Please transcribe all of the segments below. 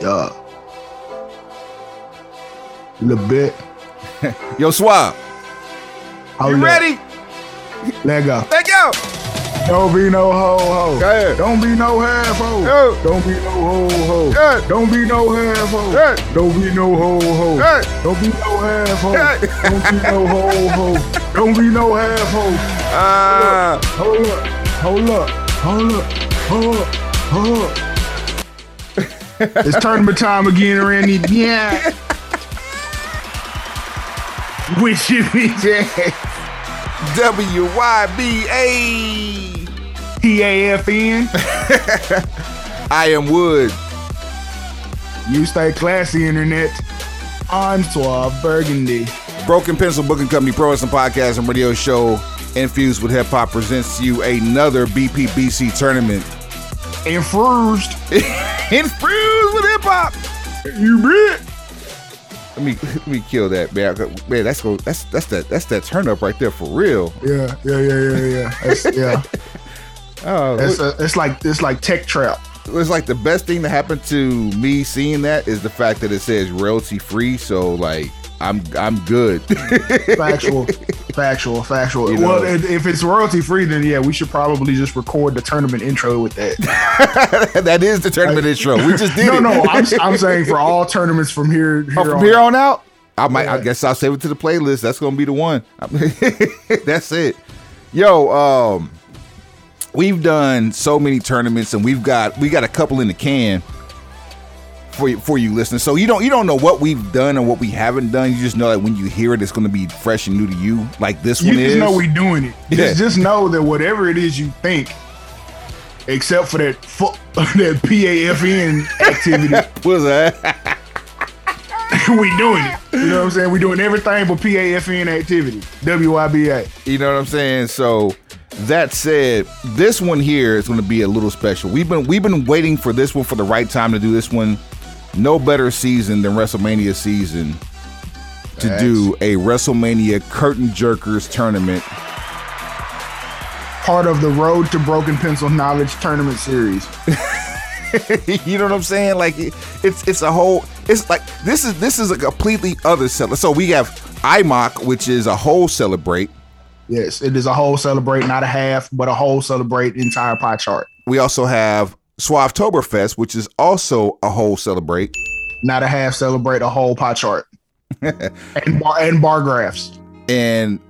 Yeah. Little bit. Yo, Swab, Hold you ready? Let go. Let go. Don't be no ho ho. Don't be no half ho. Don't be no ho ho. Don't be no half ho. Don't be no ho ho. Don't be no half ho. Don't be no ho ho. Don't be no half ho. Ah, Hold up. Hold up. Hold up. Hold up. Hold up. It's tournament time again, Randy. Yeah. Wish you be WYBA. T-A-F-N. I am Wood. You stay classy, internet. Suave Burgundy. Broken Pencil Booking Company Pro Wrestling Podcast and Radio Show infused with hip hop presents you another BPBC tournament. Infused. Infused with hip hop. You bet. Let me let me kill that man. Man, that's go that's that's that that's that turn up right there for real. Yeah, yeah, yeah, yeah, yeah. That's, yeah. Oh, It's, a, it's like it's like tech trap. it's like the best thing that happened to me seeing that is the fact that it says royalty free. So like I'm I'm good. Factual, factual, factual. You well, if if it's royalty free, then yeah, we should probably just record the tournament intro with that. that is the tournament intro. We just did no, it. no, I'm, I'm saying for all tournaments from here, here Oh, from on. here on out, I might. I guess I'll save it to the playlist. That's gonna be the one. That's it. Yo, um, we've done so many tournaments, and we've got we got a couple in the can for you, for you listeners. So you don't you don't know what we've done and what we haven't done. You just know that when you hear it, it's gonna be fresh and new to you. Like this You one just is. know we doing it. Yeah. Just, just know that whatever it is you think, except for that fu- that PAFN activity, What's that? we doing it. You know what I'm saying? We doing everything but PAFN activity. WIBA. You know what I'm saying? So that said, this one here is going to be a little special. We've been we've been waiting for this one for the right time to do this one. No better season than WrestleMania season to do a WrestleMania curtain jerkers tournament. Part of the Road to Broken Pencil Knowledge Tournament Series. you know what I'm saying? Like it's it's a whole it's like this is this is a completely other cel- So we have IMOC, which is a whole celebrate. Yes, it is a whole celebrate, not a half, but a whole celebrate entire pie chart. We also have Suavetoberfest, which is also a whole celebrate. Not a half celebrate, a whole pie chart. and bar and bar graphs. and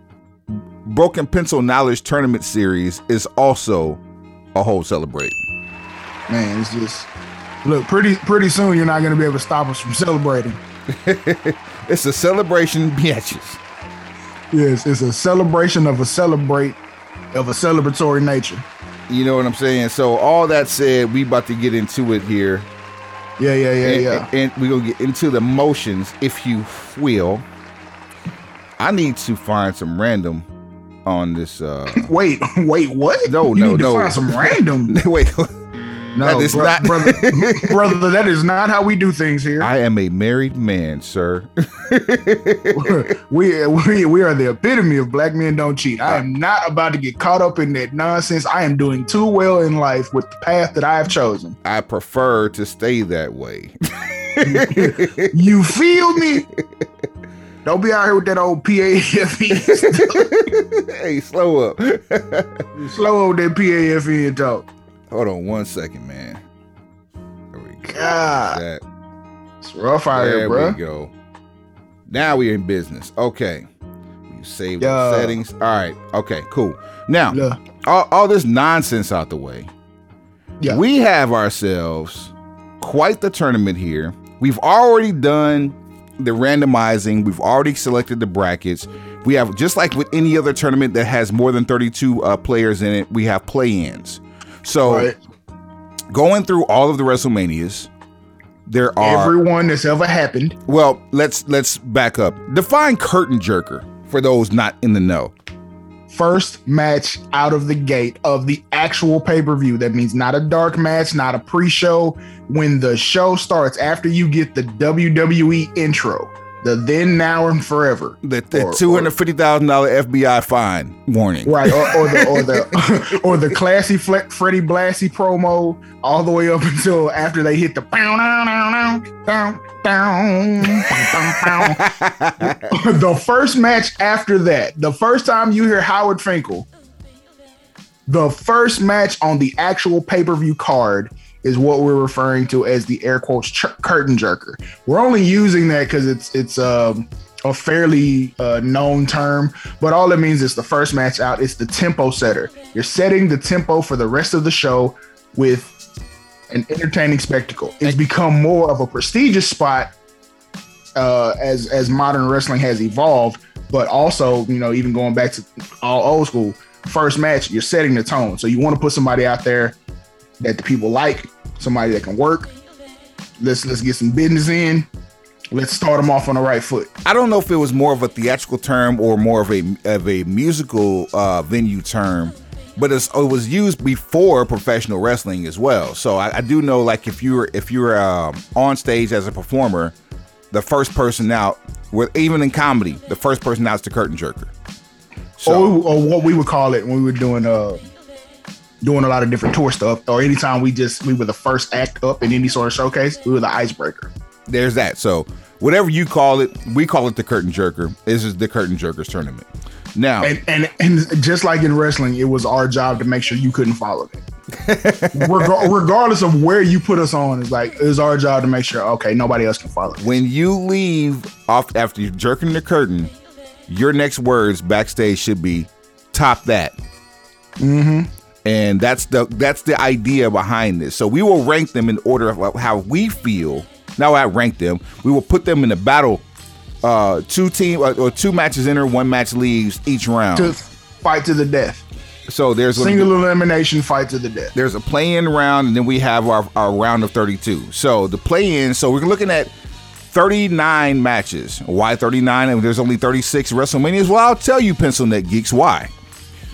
Broken Pencil Knowledge Tournament Series is also a whole celebrate. Man, it's just look pretty pretty soon you're not gonna be able to stop us from celebrating. It's a celebration, bitches. Yes, it's a celebration of a celebrate of a celebratory nature. You know what I'm saying? So all that said, we about to get into it here. Yeah, yeah, yeah, and, yeah. and we're gonna get into the motions, if you will. I need to find some random on this uh Wait, wait, what? No, you no, need to no. Find some random. wait. No, That is bro- not- brother, brother. That is not how we do things here. I am a married man, sir. we, we we are the epitome of black men don't cheat. I am not about to get caught up in that nonsense. I am doing too well in life with the path that I have chosen. I prefer to stay that way. You feel me? Don't be out here with that old PAFE. hey, slow up. Slow on that PAFE talk. Hold on one second, man. There we go. God. That. It's rough out There here, we bro. go. Now we're in business. Okay. You save the settings. All right. Okay, cool. Now, Yeah. all, all this nonsense out the way. Yeah. We have ourselves quite the tournament here. We've already done the randomizing. We've already selected the brackets. We have just like with any other tournament that has more than 32 uh, players in it, we have play-ins. So Right. going through all of the WrestleManias, there are Everyone that's ever happened. well, let's let's back up. Define curtain jerker for those not in the know. First match out of the gate of the actual pay per view. That means not a dark match, not a pre show. When the show starts, after you get the WWE intro, the then, now, and forever. The, the two hundred fifty thousand dollar FBI fine warning. Right, or, or the or the or the classy Fle- Freddie Blassie promo, all the way up until after they hit the down down down down down. The first match after that, the first time you hear Howard Finkel, the first match on the actual pay per view card is what we're referring to as the air quotes ch- curtain jerker. We're only using that because it's it's um, a fairly uh, known term, but all it means is the first match out. It's the tempo setter. You're setting the tempo for the rest of the show with an entertaining spectacle. It's become more of a prestigious spot uh, as as modern wrestling has evolved, but also you know even going back to all old school. First match, you're setting the tone. So you want to put somebody out there that the people like, somebody that can work. Let's let's get some business in. Let's start them off on the right foot. I don't know if it was more of a theatrical term or more of a of a musical uh, venue term, but it's, it was used before professional wrestling as well. So I, I do know, like if you're if you're um, on stage as a performer, the first person out, with even in comedy, the first person out is the curtain jerker. So or, or what we would call it when we were doing uh doing a lot of different tour stuff, or anytime we just we were the first act up in any sort of showcase, we were the icebreaker. there's that. So whatever you call it, we call it the curtain jerker. This is the curtain jerkers tournament. Now, And and and just like in wrestling, it was our job to make sure you couldn't follow it. Reg- regardless of where you put us on, it's like it's our job to make sure okay, nobody else can follow. it. when you leave off after you jerking the curtain, your next words backstage should be top that. Mm-hmm. And that's the that's the idea behind this. So we will rank them in order of how we feel. Now I rank them. We will put them in a battle. Uh, two team uh, or two matches enter, one match leaves each round. To fight to the death, so there's single elimination fight to the death. there's a play-in round and then we have our, our round of 32 so the play-in so we're looking at 39 matches why 39 and there's only 36 wrestlemanias well i'll tell you pencil neck geeks why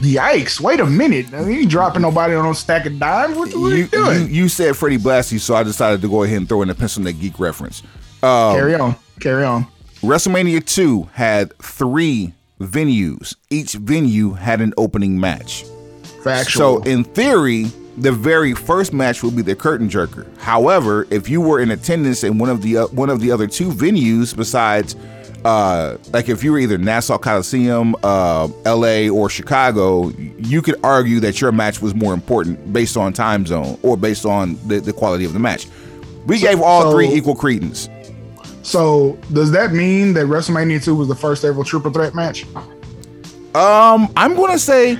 Yikes! Wait a minute, you ain't dropping nobody on a stack of dimes. What, what are you, you doing? you, you said freddie blassie so i decided to go ahead and throw in a pencil neck geek reference um, carry on, carry on. wrestlemania 2 had three venues each venue had an opening match Factual. So in theory, the very first match will be the curtain jerker. However, if you were in attendance in one of the uh, one of the other two venues besides uh like if you were either Nassau Coliseum, uh LA or Chicago, you could argue that your match was more important based on time zone or based on the, the quality of the match. We gave all so- three equal credence. So does that mean that WrestleMania 2 was the first ever triple threat match? Um, I'm gonna say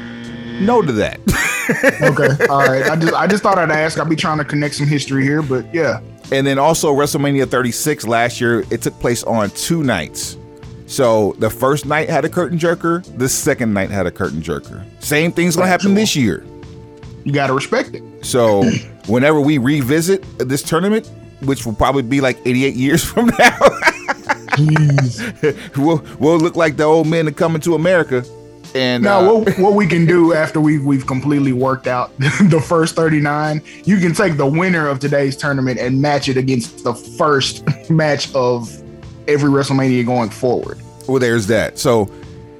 no to that. Okay. All right. I just I just thought I'd ask. I'll be trying to connect some history here, but yeah. And then also WrestleMania 36 last year, it took place on two nights. So the first night had a curtain jerker, the second night had a curtain jerker. Same thing's gonna happen this year. You gotta respect it. So whenever we revisit this tournament, which will probably be like 88 years from now, we'll we'll look like the old men that coming to America. And Now, uh, what, what we can do after we've we've completely worked out the first 39, you can take the winner of today's tournament and match it against the first match of every WrestleMania going forward. well, there's that. So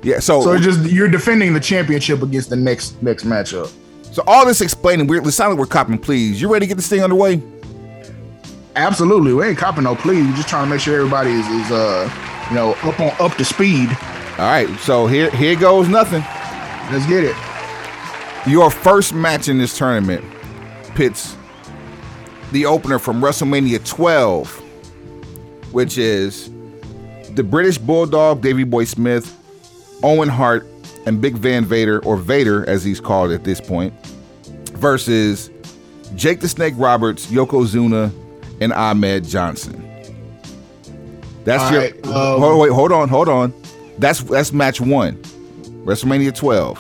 yeah, so So just you're defending the championship against the next next matchup. so all this explaining, we're it sounds like we're copping. Please, you ready to get this thing underway? Absolutely, we ain't copping no please. We're just trying to make sure everybody is, is uh you know up on up to speed. All right, so here here goes nothing. Let's get it. Your first match in this tournament pits the opener from WrestleMania 12, which is the British Bulldog Davey Boy Smith, Owen Hart, and Big Van Vader, or Vader as he's called at this point, versus Jake the Snake Roberts, Yokozuna, and Ahmed Johnson. That's All your. right, um, hold, wait, hold on, hold on. That's that's match one, WrestleMania 12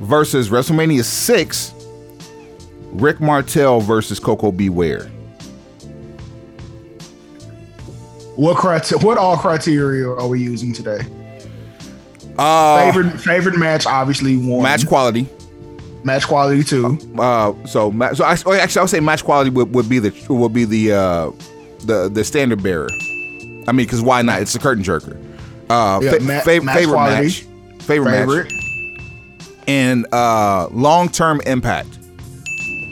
versus WrestleMania 6, Rick Martel versus Koko B. Ware. What criteria? What all criteria are we using today? Uh, Favorite favorite match, obviously one. match quality. match quality two. Uh, so so I, oh, actually, I would say match quality would, would be the would be the uh, the the standard bearer. I mean, because why not? It's a curtain jerker. Uh, Yeah, fa- ma- fav- match favorite quality. match, favorite, Favorite. match, and uh, long term impact.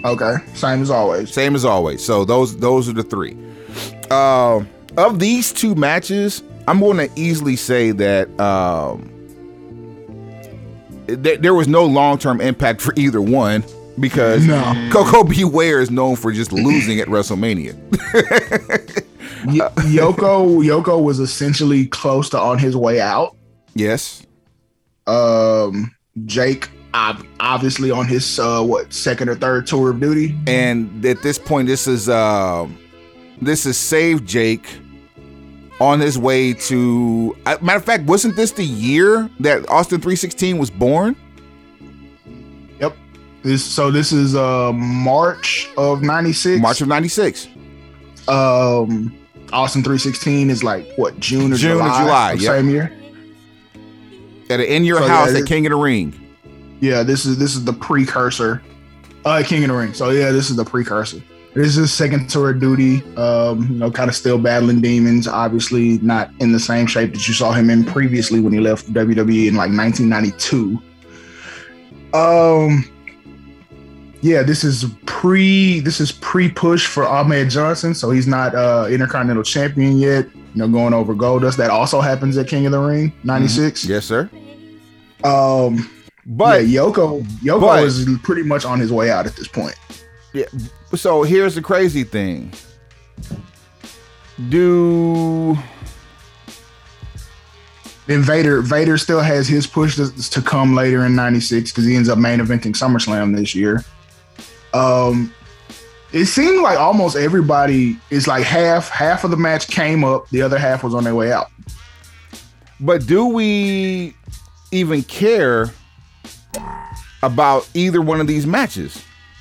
Okay. Same as always. Same as always. So those those are the three. Uh, of these two matches, I'm going to easily say that um, th- there was no long term impact for either one because No. Koko B. Ware is known for just losing at WrestleMania. Y- Yoko Yoko was essentially close to on his way out. yes. Um, Jake ob- obviously on his uh, what second or third tour of duty. And at this point, this is uh, this is Save Jake on his way to. uh, Matter of fact, wasn't this the year that Austin 316 was born? Yep. This so this is uh March of '96. March of '96. Um, Austin 316 is like what June or June or July, July, yep. same year. At a in your So, house yeah, at King of the Ring. Yeah, this is this is the precursor. Uh, King of the Ring. So yeah, this is the precursor. This is second tour of duty. Um, you know, kind of still battling demons. Obviously, not in the same shape that you saw him in previously when he left WWE in like 1992. Um, yeah, this is pre. This is pre push for Ahmed Johnson. So he's not uh Intercontinental Champion yet. You know, going over Goldust. That also happens at King of the Ring '96. Yes, sir. Um, But yeah, Yoko Yoko but- is pretty much on his way out at this point. Yeah. so here's the crazy thing. Do Then Vader Vader still has his push to, to come later in '96 because he ends up main eventing SummerSlam this year. Um, it seemed like almost everybody is like half half of the match came up, the other half was on their way out. but do we even care about either one of these matches?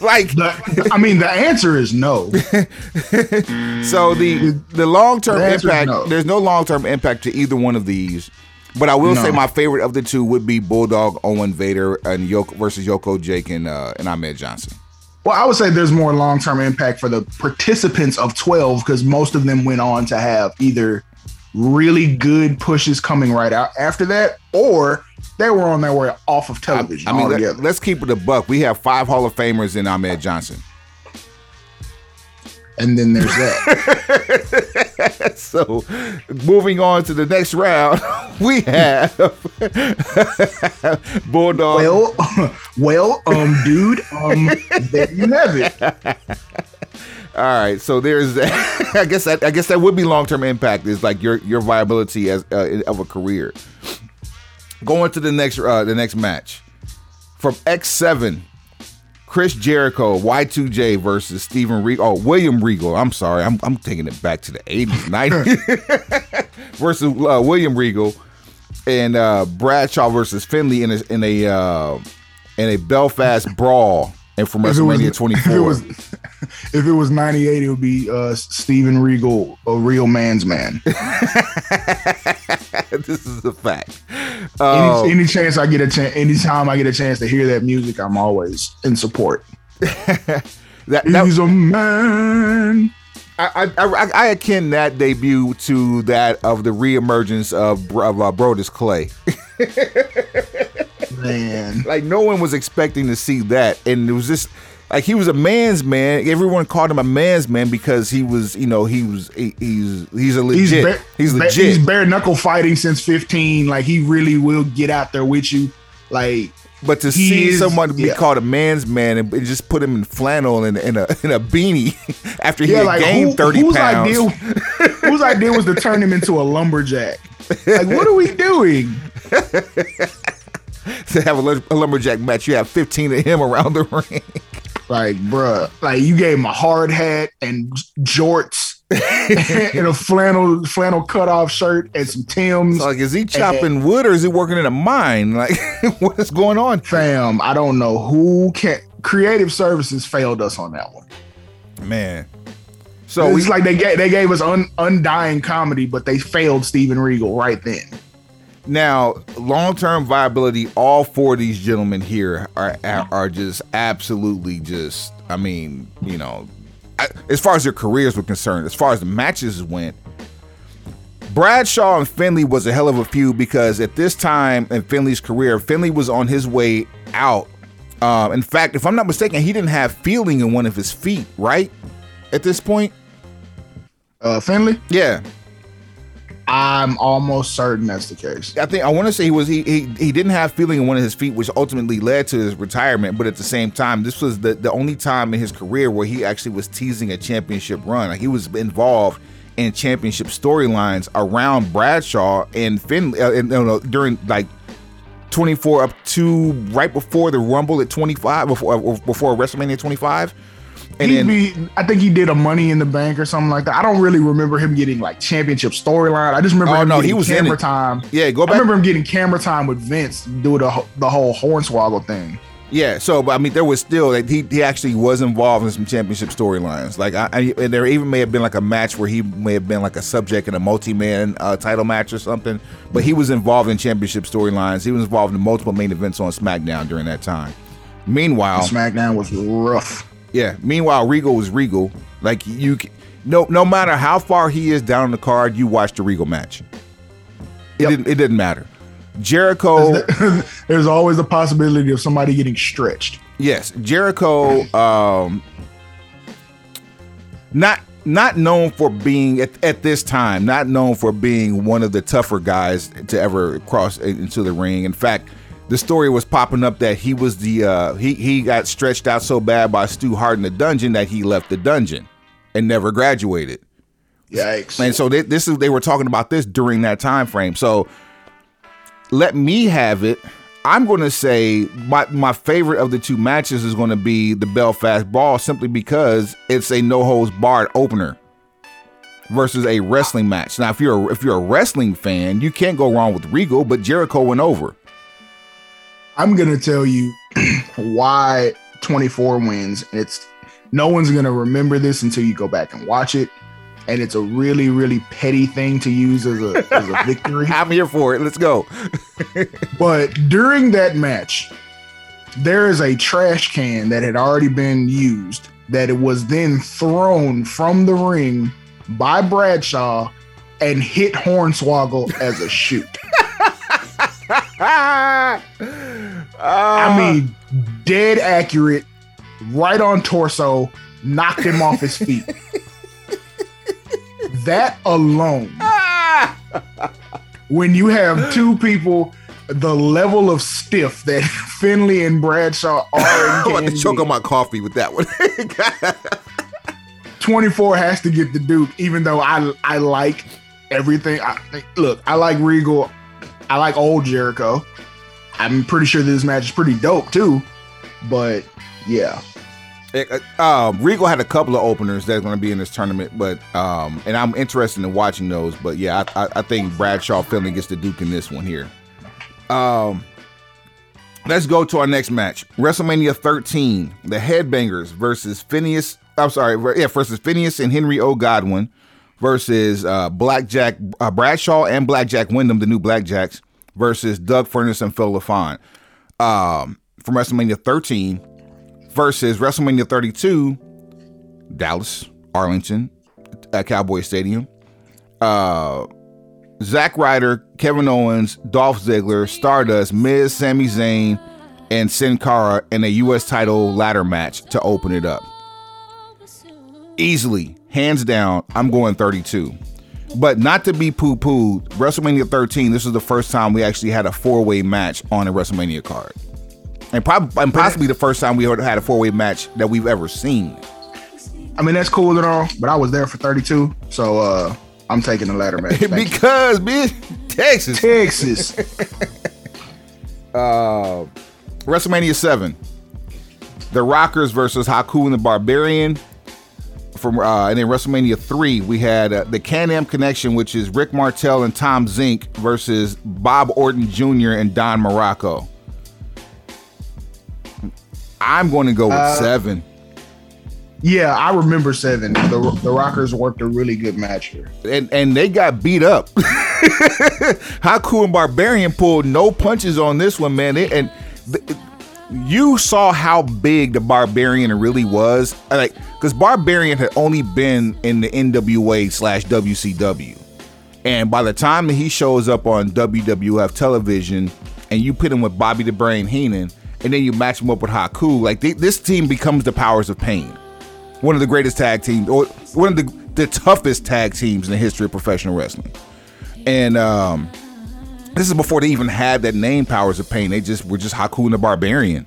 like The, I mean, the answer is no. so the the long term The impact no. there's no long term impact to either one of these. But I will No. say my favorite of the two would be Bulldog Owen Vader and Yoko versus Yoko Jake and uh, and Ahmed Johnson. Well, I would say there's more long term impact for the participants of 12 because most of them went on to have either really good pushes coming right out after that, or they were on their way off of television I mean, let, us keep it a buck. We have five Hall of Famers in Ahmed Johnson. And then there's that. so, moving on to the next round, we have Bulldog. well, well, um, dude, um, there you have it. All right, so there's that. I guess that I guess that would be long term impact is like your your viability as uh, of a career. Going to the next uh, the next match from X Seven, Chris Jericho Y2J versus Steven Regal. Oh, William Regal. I'm sorry, I'm I'm taking it back to the 80s, 90s versus uh, William Regal and uh, Bradshaw versus Finlay in a in a uh, in a Belfast brawl and from If it was- WrestleMania 24. If it was, if it was 98, it would be uh, Steven Regal, a real man's man. this is a fact. Any, Uh, any chance I get a chance, anytime I get a chance to hear that music, I'm always in support. that, that, He's a man. I, I, I, I akin that debut to that of the reemergence of, of uh, Brodus Clay. Man. like no one was expecting to see that, and it was just like he was a man's man. Everyone called him a man's man because he was, you know, he was he, he's he's a He's, legit. bare, He's, legit. He's bare knuckle fighting since 15. Like he really will get out there with you. Like but to he see is- someone be yeah. called a man's man and, and just put him in flannel and in a in a beanie after he yeah, had like gained who, thirty whose pounds. idea? whose idea was to turn him into a lumberjack? Like what are we doing? to have a, a lumberjack match, you have fifteen of him around the ring. Like, bruh, like you gave him a hard hat and jorts and a flannel flannel cutoff shirt and some Tim's. Like, is he chopping wood or is he working in a mine? Like, what is going on? Fam, I don't know who can. Creative Services failed us on that one. Man. So it's we, like they gave they gave us un, undying comedy, but they failed Steven Regal right then. Now long term viability, all four of these gentlemen here are are just absolutely just. I mean, you know, as far as their careers were concerned, as far as the matches went, Bradshaw and Finlay was a hell of a feud because at this time in Finlay's career, Finlay was on his way out. Uh, in fact, if I'm not mistaken, he didn't have feeling in one of his feet, right? At this point, Uh, Finlay, yeah, I'm almost certain that's the case. I think I want to say he was he, he he didn't have feeling in one of his feet, which ultimately led to his retirement. But at the same time, this was the the only time in his career where he actually was teasing a championship run. Like he was involved in championship storylines around Bradshaw and Finlay, uh, and, you know, during like 24 up to right before the Rumble at 25 before before WrestleMania 25. And He'd then be, I think he did a Money in the Bank or something like that. I don't really remember him getting like championship storyline. I just remember Oh, him no, getting he was in camera time. yeah, go back. I remember him getting camera time with Vince, do the the whole Hornswoggle thing. Yeah, so but I mean, there was still like he he actually was involved in some championship storylines. Like I, I and there even may have been like a match where he may have been like a subject in a multi-man uh, title match or something. But he was involved in championship storylines. He was involved in multiple main events on SmackDown during that time. Meanwhile, SmackDown was rough. Yeah. Meanwhile, Regal was Regal. Like you, no no matter how far he is down the card, you watch the Regal match. It Yep. didn't it didn't matter. Jericho. There's always a possibility of somebody getting stretched. Yes, Jericho. Um, not not known for being at, at this time, not known for being one of the tougher guys to ever cross into the ring. In fact, the story was popping up that he was the uh, he he got stretched out so bad by Stu Hart in the dungeon that he left the dungeon and never graduated. Yikes. And so they, this is they were talking about this during that time frame. So let me have it. I'm going to say my my favorite of the two matches is going to be the Belfast Brawl simply because it's a no holds barred opener versus a wrestling match. Now, if you're a, if you're a wrestling fan, you can't go wrong with Regal, but Jericho went over. I'm gonna tell you why 24 wins. And it's no one's gonna remember this until you go back and watch it. And it's a really, really petty thing to use as a as a victory. I'm here for it. Let's go. But during that match, there is a trash can that had already been used that it was then thrown from the ring by Bradshaw and hit Hornswoggle as a shoot. I I mean, dead accurate, right on torso, knocked him off his feet. that alone, when you have two people, the level of stiff that Finlay and Bradshaw are, I'm about to choke be, on my coffee with that one. 24 has to get the Duke, even though I I like everything. I look, I like Regal, I like old Jericho. I'm pretty sure this match is pretty dope too, but yeah. um, Regal had a couple of openers that's going to be in this tournament, but um, and I'm interested in watching those. But yeah, I, I, I think Bradshaw Finlay gets the Duke in this one here. Um, let's go to our next match: WrestleMania 13, the Headbangers versus Phineas. I'm sorry, yeah, versus Phineas and Henry O. Godwinn versus uh, Blackjack uh, Bradshaw and Blackjack Windham, the new Blackjacks, versus Doug Furnas and Phil LaFon. Um, from WrestleMania 13 versus WrestleMania 32, Dallas, Arlington, at Cowboy Stadium. Uh, Zack Ryder, Kevin Owens, Dolph Ziggler, Stardust, Miz, Sami Zayn, and Sin Cara in a U.S. title ladder match to open it up. Easily, hands down, I'm going 32. But not to be poo pooed, WrestleMania 13, this is the first time we actually had a four way match on a WrestleMania card. And, prob- and possibly the first time we had a four way match that we've ever seen. I mean that's cool and all, but I was there for 32, so uh I'm taking the ladder match. You. because, bitch, Texas. Texas. uh, WrestleMania 7. The Rockers versus Haku and the Barbarian. From uh, and then WrestleMania 3, we had uh, the Can-Am Connection, which is Rick Martel and Tom Zenk versus Bob Orton Jr. and Don Muraco. I'm going to go with Uh, seven. yeah, I remember seven. The the Rockers worked a really good match here. and and they got beat up. Haku and Barbarian pulled no punches on this one, man. They, and th- you saw how big the Barbarian really was, like because Barbarian had only been in the NWA slash WCW, and by the time that he shows up on WWF television, and you put him with Bobby the Brain Heenan, and then you match him up with Haku, like they, this team becomes the Powers of Pain, one of the greatest tag teams, or one of the the toughest tag teams in the history of professional wrestling, and um this is before they even had that name, Powers of Pain. They just were just Haku and the Barbarian.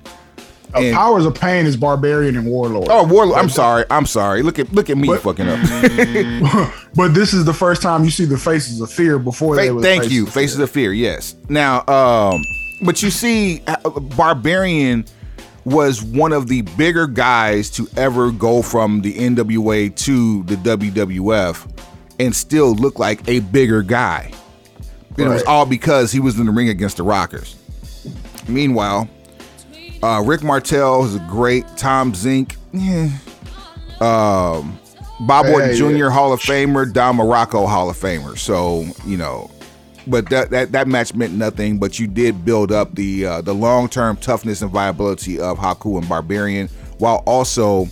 Uh, Powers of Pain is Barbarian and Warlord. Oh, Warlord. I'm sorry. I'm sorry. Look at look at me But- fucking up. but this is the first time you see the faces of fear before they Fa- was Thank faces you. of Faces of Fear. Yes. Now, um, but you see, uh, Barbarian was one of the bigger guys to ever go from the NWA to the WWF and still look like a bigger guy. And It was all because he was in the ring against the Rockers. Meanwhile, uh, Rick Martel is a great. Tom Zenk, yeah. Um, Bob Hey, Jr. yeah. Hall of Famer, Don Muraco Hall of Famer. So you know, but that that, that match meant nothing. But you did build up the uh, the long term toughness and viability of Haku and Barbarian, while also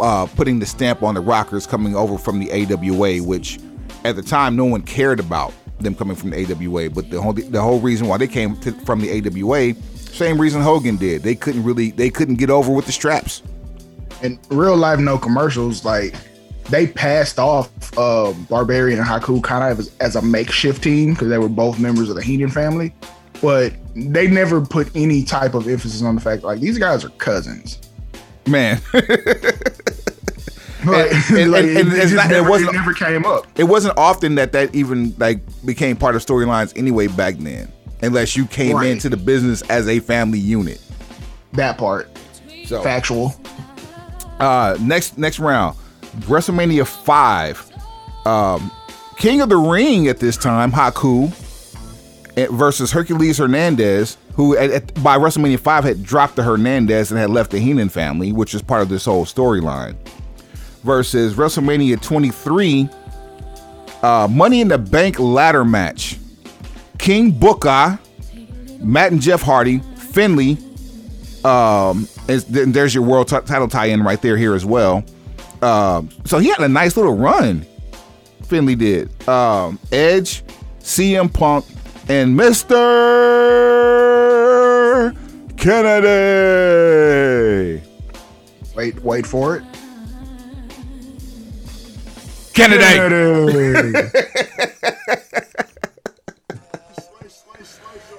uh, putting the stamp on the Rockers coming over from the AWA, which at the time no one cared about them coming from the AWA. But the whole the whole reason why they came to, from the AWA, same reason Hogan did. They couldn't really they couldn't get over with the straps. in real life no commercials like they passed off uh, barbarian and haku kind of as, as a makeshift team because they were both members of the heenan family. But they never put any type of emphasis on the fact like these guys are cousins. Man, like, and- and- it, and, it, not, it never, it wasn't- never came up. it wasn't often that that even like became part of storylines anyway back then, unless you came Right. into the business as a family unit. that part So factual Uh, next next round, WrestleMania five. Um, King of the Ring at this time, Haku, eh, versus Hercules Hernandez, who at, at- by WrestleMania five had dropped the Hernandez and had left the Heenan family, which is part of this whole storyline. Versus WrestleMania twenty three, uh, Money in the Bank ladder match. King Booker, Matt and Jeff Hardy, Finlay, um, is, there's your world t- title tie-in right there here as well. Um, so he had a nice little run. Finlay did. Um, Edge, CM Punk, and Mr. Kennedy. wait wait for it Kennedy. Kennedy.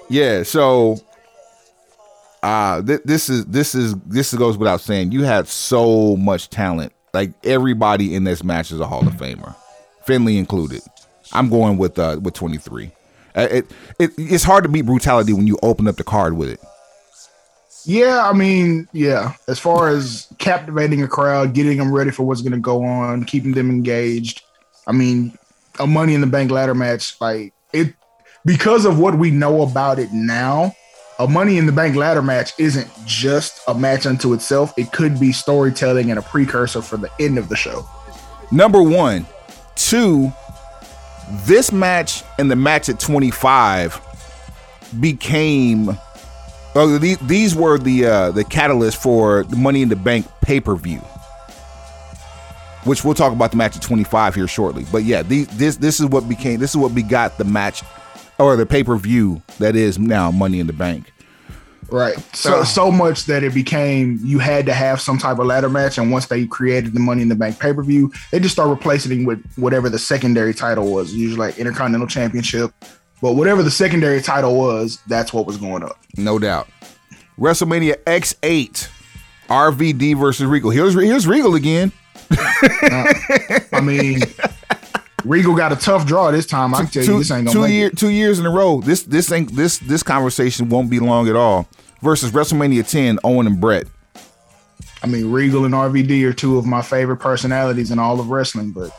Yeah. So, uh, th- this is this is this goes without saying. You had so much talent. Like everybody in this match is a Hall of Famer, Finlay included. I'm going with uh with 23. Uh, it, it it's hard to beat brutality when you open up the card with it. Yeah, I mean, yeah. As far as captivating a crowd, getting them ready for what's going to go on, keeping them engaged. I mean, a Money in the Bank ladder match, like it, because of what we know about it now. A Money in the Bank ladder match isn't just a match unto itself. It could be storytelling and a precursor for the end of the show. Number one, two. This match and the match at 25 became. Oh, these, these were the uh, the catalyst for the Money in the Bank pay per view, which we'll talk about the match at 25 here shortly. But yeah, these, this this is what became this is what begot the match or the pay per view that is now Money in the Bank. Right. So so much that it became you had to have some type of ladder match, and once they created the Money in the Bank pay per view, they just start replacing it with whatever the secondary title was, usually like Intercontinental Championship. But whatever the secondary title was, that's what was going up. No doubt. WrestleMania X8, RVD versus Regal. Here's here's Regal again. I mean, Regal got a tough draw this time. I can tell you, this ain't gonna two year, it. two years in a row. This this ain't this this conversation won't be long at all. Versus WrestleMania 10, Owen and Bret. I mean, Regal and RVD are two of my favorite personalities in all of wrestling, but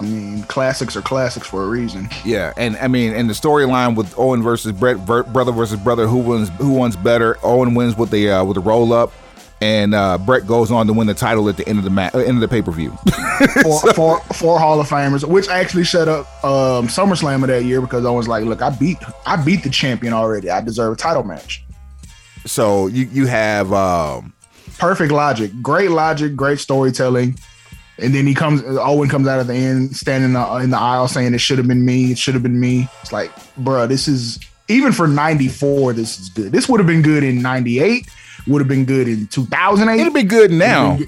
I mean, classics are classics for a reason. Yeah, and I mean, and the storyline with Owen versus Bret, brother versus brother, who wins who wins better? Owen wins with the uh, with the roll up, and uh, Bret goes on to win the title at the end of the uh, end of the pay per view. four, four, four Hall of Famers, which actually shut up um, SummerSlam of that year because I was like, "Look, I beat, I beat the champion already. I deserve a title match." So you you have um, perfect logic, great logic, great storytelling. And then he comes, Owen comes out at the end, standing in the, in the aisle saying, It should have been me. It should have been me. It's like, bruh, this is, even for 94, this is good. This would have been good in 98, would have been good in 2008. it'll be good now.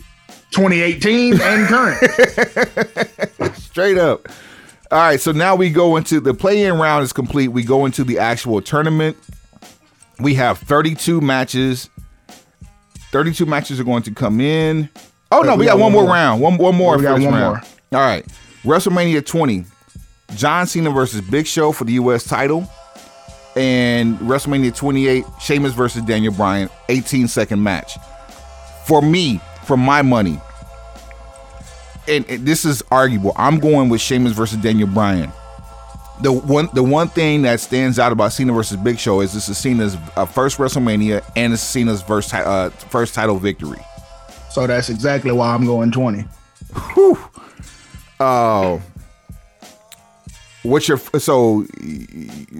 2018 and current. Straight up. All right, so now we go into the play-in round is complete. We go into the actual tournament. We have 32 matches. 32 matches are going to come in. Oh no, Wait, we, got, one more, round. One one more We got one round. All right. WrestleMania 20. John Cena versus Big Show for the US title. And WrestleMania 28, Sheamus versus Daniel Bryan, 18 second match. For me, for my money, and, and this is arguable. I'm going with Sheamus versus Daniel Bryan. The one, the one thing that stands out about Cena versus Big Show is this is Cena's uh, first WrestleMania and it's Cena's first, uh, first title victory. so that's exactly why I'm going 20. Oh, what's your so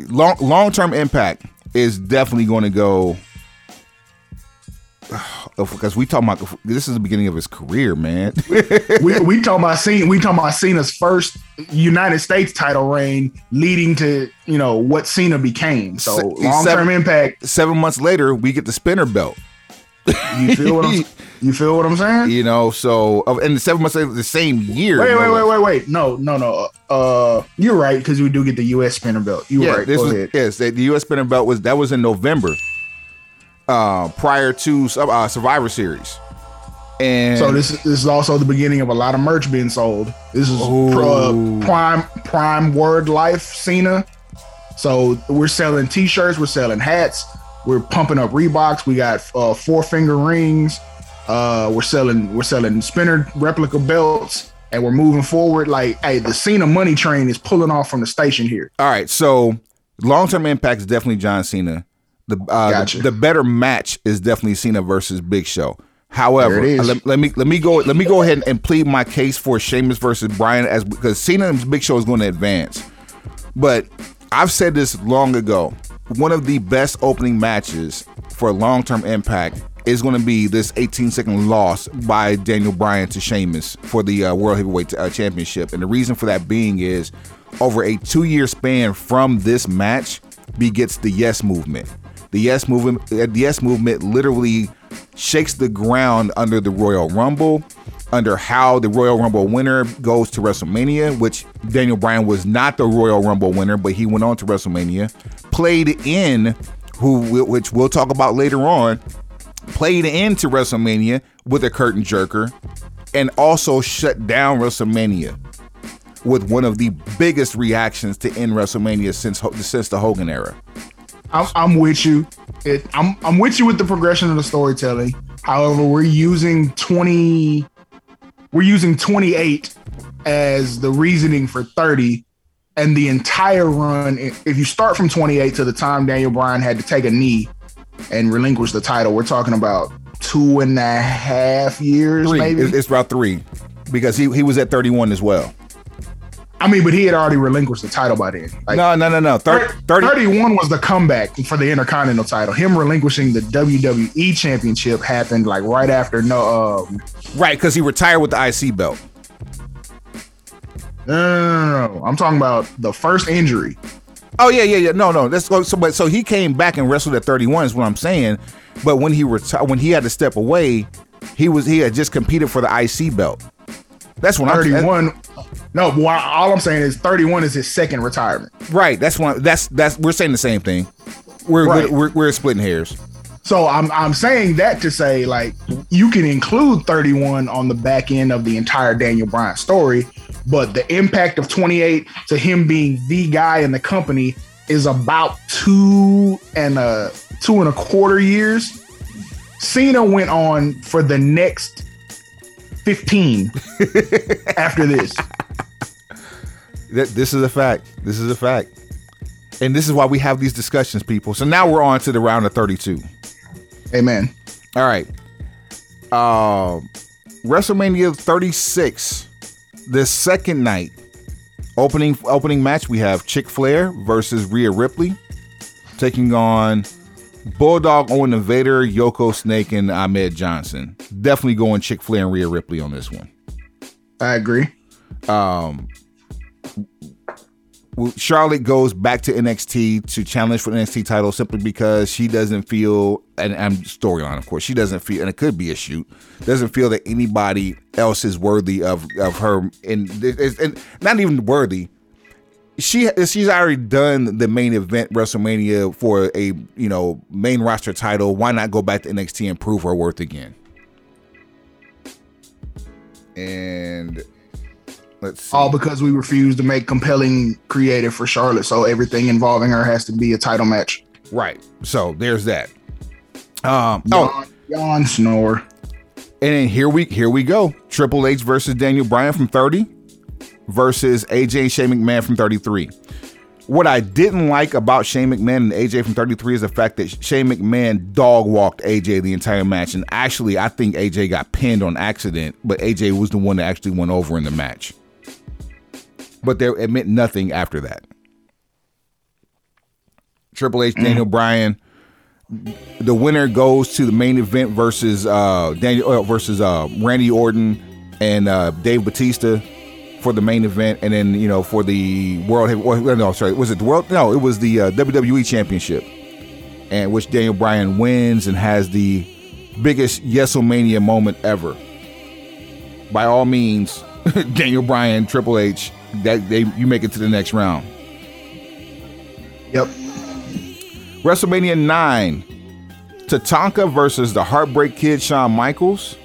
long long term impact is definitely going to go because we talking about this is the beginning of his career, man. we we talking about Cena, we talking about Cena's first United States title reign, leading to you know what Cena became. So long term impact. Seven months later, we get the spinner belt. You feel what I'm you feel what I'm saying? You know, so and the seven months later, the same year. Wait, no wait, wait, wait, wait. No, no, no. Uh, you're right because we do get the U.S. spinner belt. You Yeah, right. this Go was ahead. yes. The, the U.S. spinner belt was that was in November, uh, prior to uh, Survivor Series, and So this is, this is also the beginning of a lot of merch being sold. This is pro, prime prime word life Cena. So we're selling T-shirts, we're selling hats, we're pumping up Reeboks. We got uh, four finger rings. Uh, we're selling we're selling spinner replica belts, and we're moving forward. Like, hey, the Cena money train is pulling off from the station here. All right, so long term impact is definitely John Cena. The, uh, Gotcha. the the better match is definitely Cena versus Big Show. However, There it is. let, let me let me go let me go ahead and, and plead my case for Sheamus versus Bryan as because Cena and Big Show is going to advance. But I've said this long ago. One of the best opening matches for long term impact is going to be this 18 second loss by Daniel Bryan to Sheamus for the uh, World Heavyweight uh, Championship. And the reason for that being is over a two year span from this match begets the Yes movement. The Yes movement, uh, the Yes movement literally shakes the ground under the Royal Rumble, under how the Royal Rumble winner goes to WrestleMania, which Daniel Bryan was not the Royal Rumble winner, but he went on to WrestleMania, played in who which we'll talk about later on, played into WrestleMania with a curtain jerker, and also shut down WrestleMania with one of the biggest reactions to end WrestleMania since since the Hogan era. I'm, I'm with you. It, I'm I'm with you with the progression of the storytelling. However, we're using 20 we're using 28 as the reasoning for 30 and the entire run if if you start from 28 to the time Daniel Bryan had to take a knee and relinquish the title, we're talking about two and a half years Three. maybe. It's, it's about three because he he was at 31 as well. I mean, but he had already relinquished the title by then. Like, no, no, no, no. Thir- 30, 31 was the comeback for the Intercontinental title. Him relinquishing the WWE Championship happened like right after no um right, because he retired with the IC belt. no, no, no, no. I'm talking about the first injury. Oh yeah, yeah, yeah. No, no. That's so. But so he came back and wrestled at 31 is what I'm saying. But when he retired, when he had to step away, he was he had just competed for the IC belt. That's when I'm 31. No, but why- all I'm saying is 31 is his second retirement. Right. That's one. That's that's. We're saying the same thing. We're Right. we're, we're splitting hairs. So I'm I'm saying that to say like you can include 31 on the back end of the entire Daniel Bryan story, but the impact of 28 to him being the guy in the company is about two and a two and a quarter years. Cena went on for the next 15 after this. That this is a fact. This is a fact. And this is why we have these discussions, people. So now we're on to the round of 32. Amen. All right. Um WrestleMania 36, the second night. Opening opening match, we have Chick Flair versus Rhea Ripley, taking on Bulldog, Owen Invader, Yoko Snake, and Ahmed Johnson. Definitely going Chick Flair and Rhea Ripley on this one. I agree. Um, Charlotte goes back to NXT to challenge for NXT title simply because she doesn't feel, and I'm storyline, of course, she doesn't feel, and it could be a shoot, doesn't feel that anybody else is worthy of of her, and, and not even worthy. She she's already done the main event WrestleMania for a you know main roster title. Why not go back to NXT and prove her worth again? And Let's see. All because we refuse to make compelling creative for Charlotte. So everything involving her has to be a title match. Right. So there's that. Um yawn, oh yawn snore. And then here we here we go. Triple H versus Daniel Bryan from 30 versus AJ and Shane McMahon from 33. What I didn't like about Shane McMahon and AJ from 33 is the fact that Shane McMahon dog walked AJ the entire match. And actually, I think AJ got pinned on accident, but AJ was the one that actually went over in the match but there it meant nothing after that. Triple H, Daniel mm. Bryan. The winner goes to the main event versus uh, Daniel uh, versus uh, Randy Orton and uh, Dave Batista for the main event, and then you know for the world. No, sorry, was it the world? No, it was the uh, WWE Championship, and which Daniel Bryan wins and has the biggest Yeselmania moment ever. By all means, Daniel Bryan, Triple H, that they you make it to the next round. Yep. WrestleMania 9. Tatanka versus the Heartbreak Kid Shawn Michaels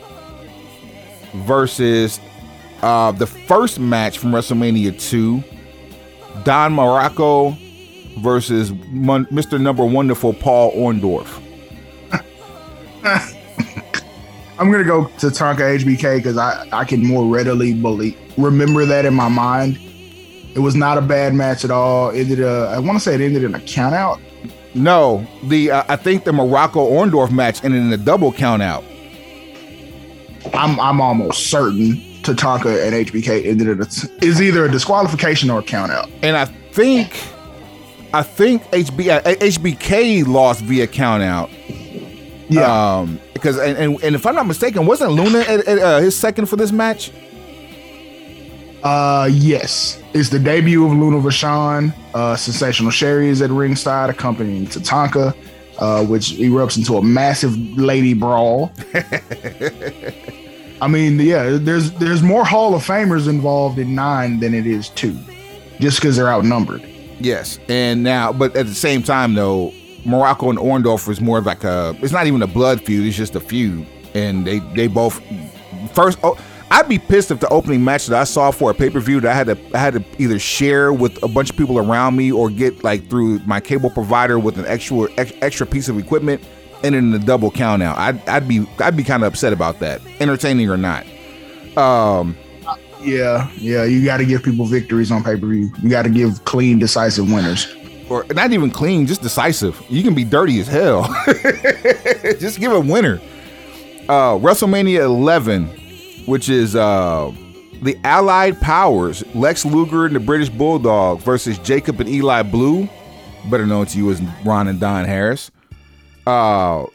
versus uh, the first match from WrestleMania 2. Don Muraco versus Mon- Mr. Number Wonderful Paul Orndorff. I'm gonna go to Tonka HBK because I, I can more readily believe remember that in my mind. It was not a bad match at all. It ended a, I want to say it ended in a count out. No, the uh, I think the Muraco Orndorff match ended in a double count out. I'm I'm almost certain Tatanka and HBK ended in a, is either a disqualification or a count out. And I think I think HB, HBK lost via count out. Yeah. Um, because and, and, and, if I'm not mistaken, wasn't Luna at, at uh, his second for this match? Uh, yes. It's the debut of Luna Vachon. Uh, Sensational Sherri is at ringside, accompanying Tatanka, uh, which erupts into a massive lady brawl. I mean, yeah, there's there's more Hall of Famers involved in nine than it is two, just because they're outnumbered. Yes, and now, but at the same time, though, Muraco and Orndorff is more like a. It's not even a blood feud; it's just a feud, and they they both first. Oh, I'd be pissed if the opening match that I saw for a pay per view that I had to I had to either share with a bunch of people around me or get like through my cable provider with an extra extra piece of equipment and then the double count out. I'd I'd be I'd be kind of upset about that, entertaining or not. Um, yeah, yeah, you got to give people victories on pay per view. You got to give clean, decisive winners. Or not even clean, just decisive. You can be dirty as hell. just give a winner. Uh, WrestleMania 11 which is uh, the Allied Powers, Lex Luger and the British Bulldog versus Jacob and Eli Blu, better known to you as Ron and Don Harris. Uh,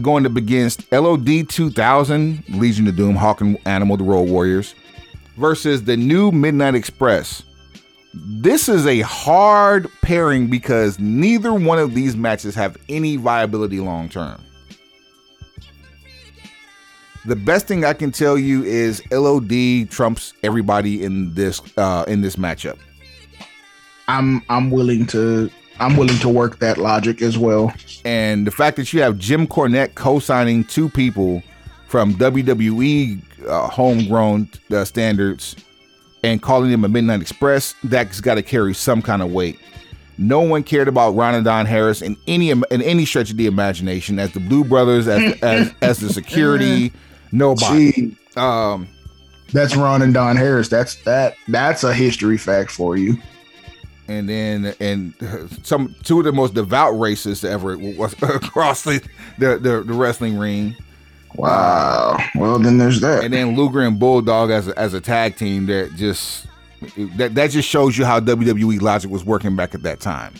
going to begin LOD 2000, Legion of Doom, Hawk and Animal, the Road Warriors, versus the new Midnight Express. This is a hard pairing because neither one of these matches have any viability long term. The best thing I can tell you is LOD trumps everybody in this uh, in this matchup. I'm I'm willing to I'm willing to work that logic as well. And the fact that you have Jim Cornette co-signing two people from WWE uh, homegrown uh, standards and calling them a Midnight Express, that's got to carry some kind of weight. No one cared about Ron and Don Harris in any in any stretch of the imagination as the Blu Brothers, as as, as the security, Nobody. Um, that's Ron and Don Harris. That's that. That's a history fact for you. And then, and some two of the most devout racists ever was across the, the the, the wrestling ring. Wow. Well, then there's that. And then Luger and Bulldog as a, as a tag team that just that that just shows you how WWE logic was working back at that time.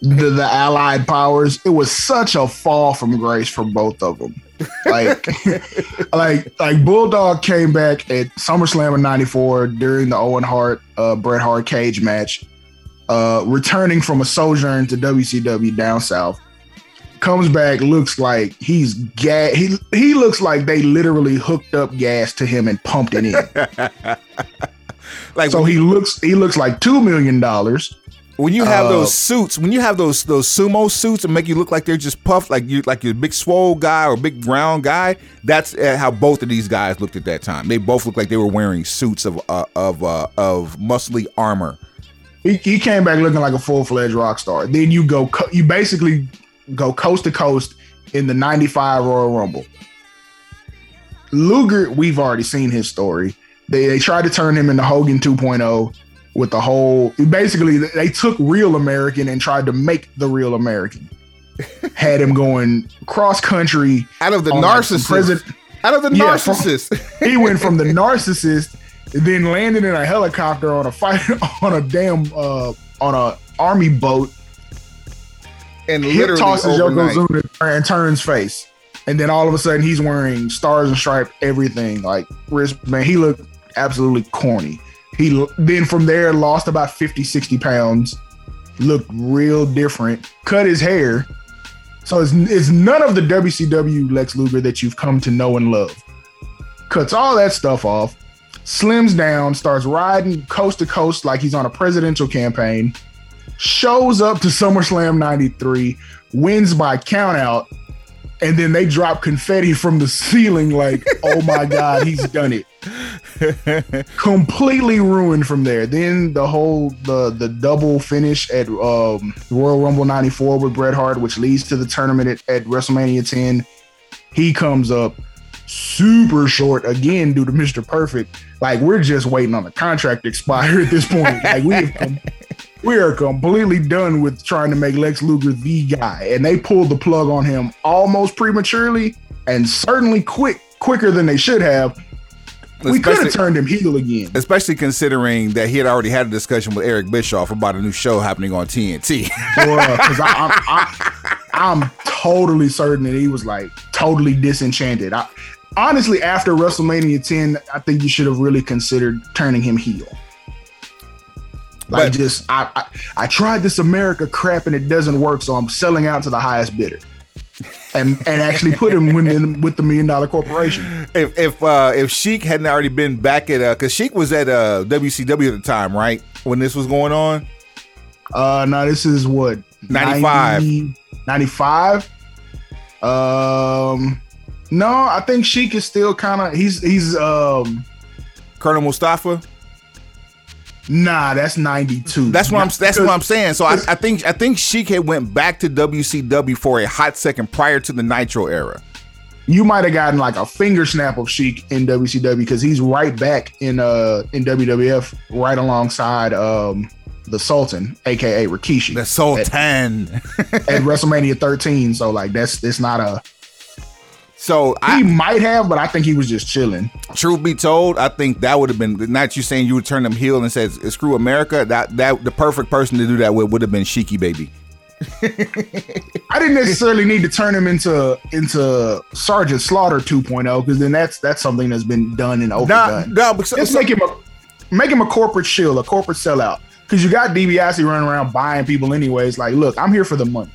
the, the allied powers. It was such a fall from grace for both of them. Like, like, like Bulldog came back at SummerSlam in '94 during the Owen Hart, uh, Bret Hart cage match, uh, returning from a sojourn to WCW down south. Comes back, looks like he's gas. He he looks like they literally hooked up gas to him and pumped it in. Like so he looks he looks like two million dollars. when you have uh, those suits, when you have those those sumo suits and make you look like they're just puffed, like you like you're a big swole guy or big round guy. That's uh, how both of these guys looked at that time. They both looked like they were wearing suits of uh, of uh, of muscly armor. He, he came back looking like a full fledged rock star. Then you go you basically go coast to coast in the '95 Royal Rumble. Luger, we've already seen his story. They they tried to turn him into Hogan 2.0 with the whole. Basically, they took Real American and tried to make the Real American. Had him going cross country. Out of the narcissist. president- Out of the Yeah, from- narcissist. he went from the narcissist, then landed in a helicopter on a fight on a damn uh on a army boat. And literally tosses overnight. Yokozuna and turns face, and then all of a sudden he's wearing stars and stripe everything like wristband. He looked absolutely corny. He then from there lost about 50, 60 pounds, looked real different, cut his hair. So it's, it's none of the WCW Lex Luger that you've come to know and love. Cuts all that stuff off, slims down, starts riding coast to coast like he's on a presidential campaign, shows up to SummerSlam 93, wins by countout, and then they drop confetti from the ceiling like, oh my God, he's done it. Completely ruined from there. Then the whole the the double finish at um, Royal Rumble 94 with Bret Hart, which leads to the tournament at, at WrestleMania 10. He comes up super short again due to Mr. Perfect. Like we're just waiting on the contract to expire at this point. Like we have we are completely done with trying to make Lex Luger the guy, and they pulled the plug on him almost prematurely and certainly quick, quicker than they should have. We could have turned him heel again. Especially considering that he had already had a discussion with Eric Bischoff about a new show happening on TNT. Because I'm, I'm, I'm totally certain that he was like totally disenchanted. I, honestly, after WrestleMania 10, I think you should have really considered turning him heel. Like But- just I, I I tried this America crap and it doesn't work, so I'm selling out to the highest bidder. And and actually put him with, with the million dollar corporation. if if uh if Sheik hadn't already been back at uh because Sheik was at uh WCW at the time, right? When this was going on. Uh now this is what 95. 90 95. Um no, I think Sheik is still kind of he's he's um Colonel Mustafa. Nah, that's 92. That's what I'm. That's what I'm saying. So I, I think I think Sheik had went back to WCW for a hot second prior to the Nitro era. you might have gotten like a finger snap of Sheik in WCW because he's right back in uh in WWF right alongside um the Sultan, aka Rikishi, The Sultan. at WrestleMania 13. So like that's it's not a So he I, might have, but I think he was just chilling. truth be told, I think that would have been not you saying you would turn them heel and says screw America. That that the perfect person to do that with would have been Sheiky Baby. I didn't necessarily need to turn him into into Sergeant Slaughter 2.0 because then that's that's something that's been done and Nah, overdone. no, but so, Just so- make him a make him a corporate shill, a corporate sellout. Because you got DiBiase running around buying people anyways. Like, look, I'm here for the money.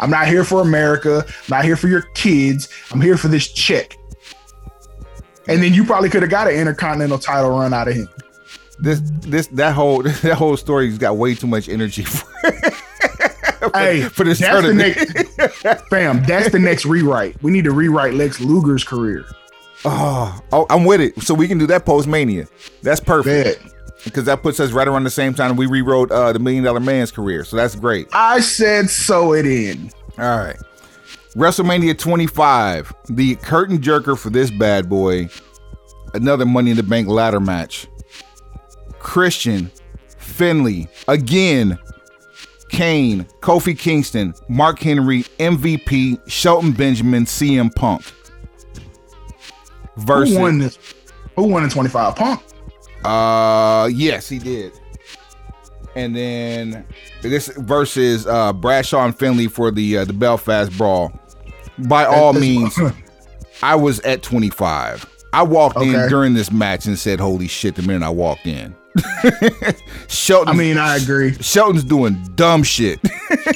I'm not here for America. I'm not here for your kids. I'm here for this check. And then you probably could have got an intercontinental title run out of him. this this that whole that whole story's got way too much energy for, Hey, for this that's the next fam. That's the next rewrite. We need to rewrite Lex Luger's career. oh, oh, I'm with it. So we can do that post Mania. That's perfect. Bet. Because that puts us right around the same time we rewrote uh, the Million Dollar Man's career. So that's great. I said sew it in. All right. WrestleMania 25, the curtain jerker for this bad boy. Another Money in the Bank ladder match. Christian, Finlay, again, Kane, Kofi Kingston, Mark Henry, MVP, Shelton Benjamin, CM Punk. Versus, Who won this? Who won in 25? Punk. Uh, yes, he did. and then this versus uh, Bradshaw and Finlay for the uh, the Belfast Brawl. By all means, I was at 25. I walked in during this match and said, "Holy shit!" The minute I walked in, Shelton. I mean, I agree. Shelton's doing dumb shit,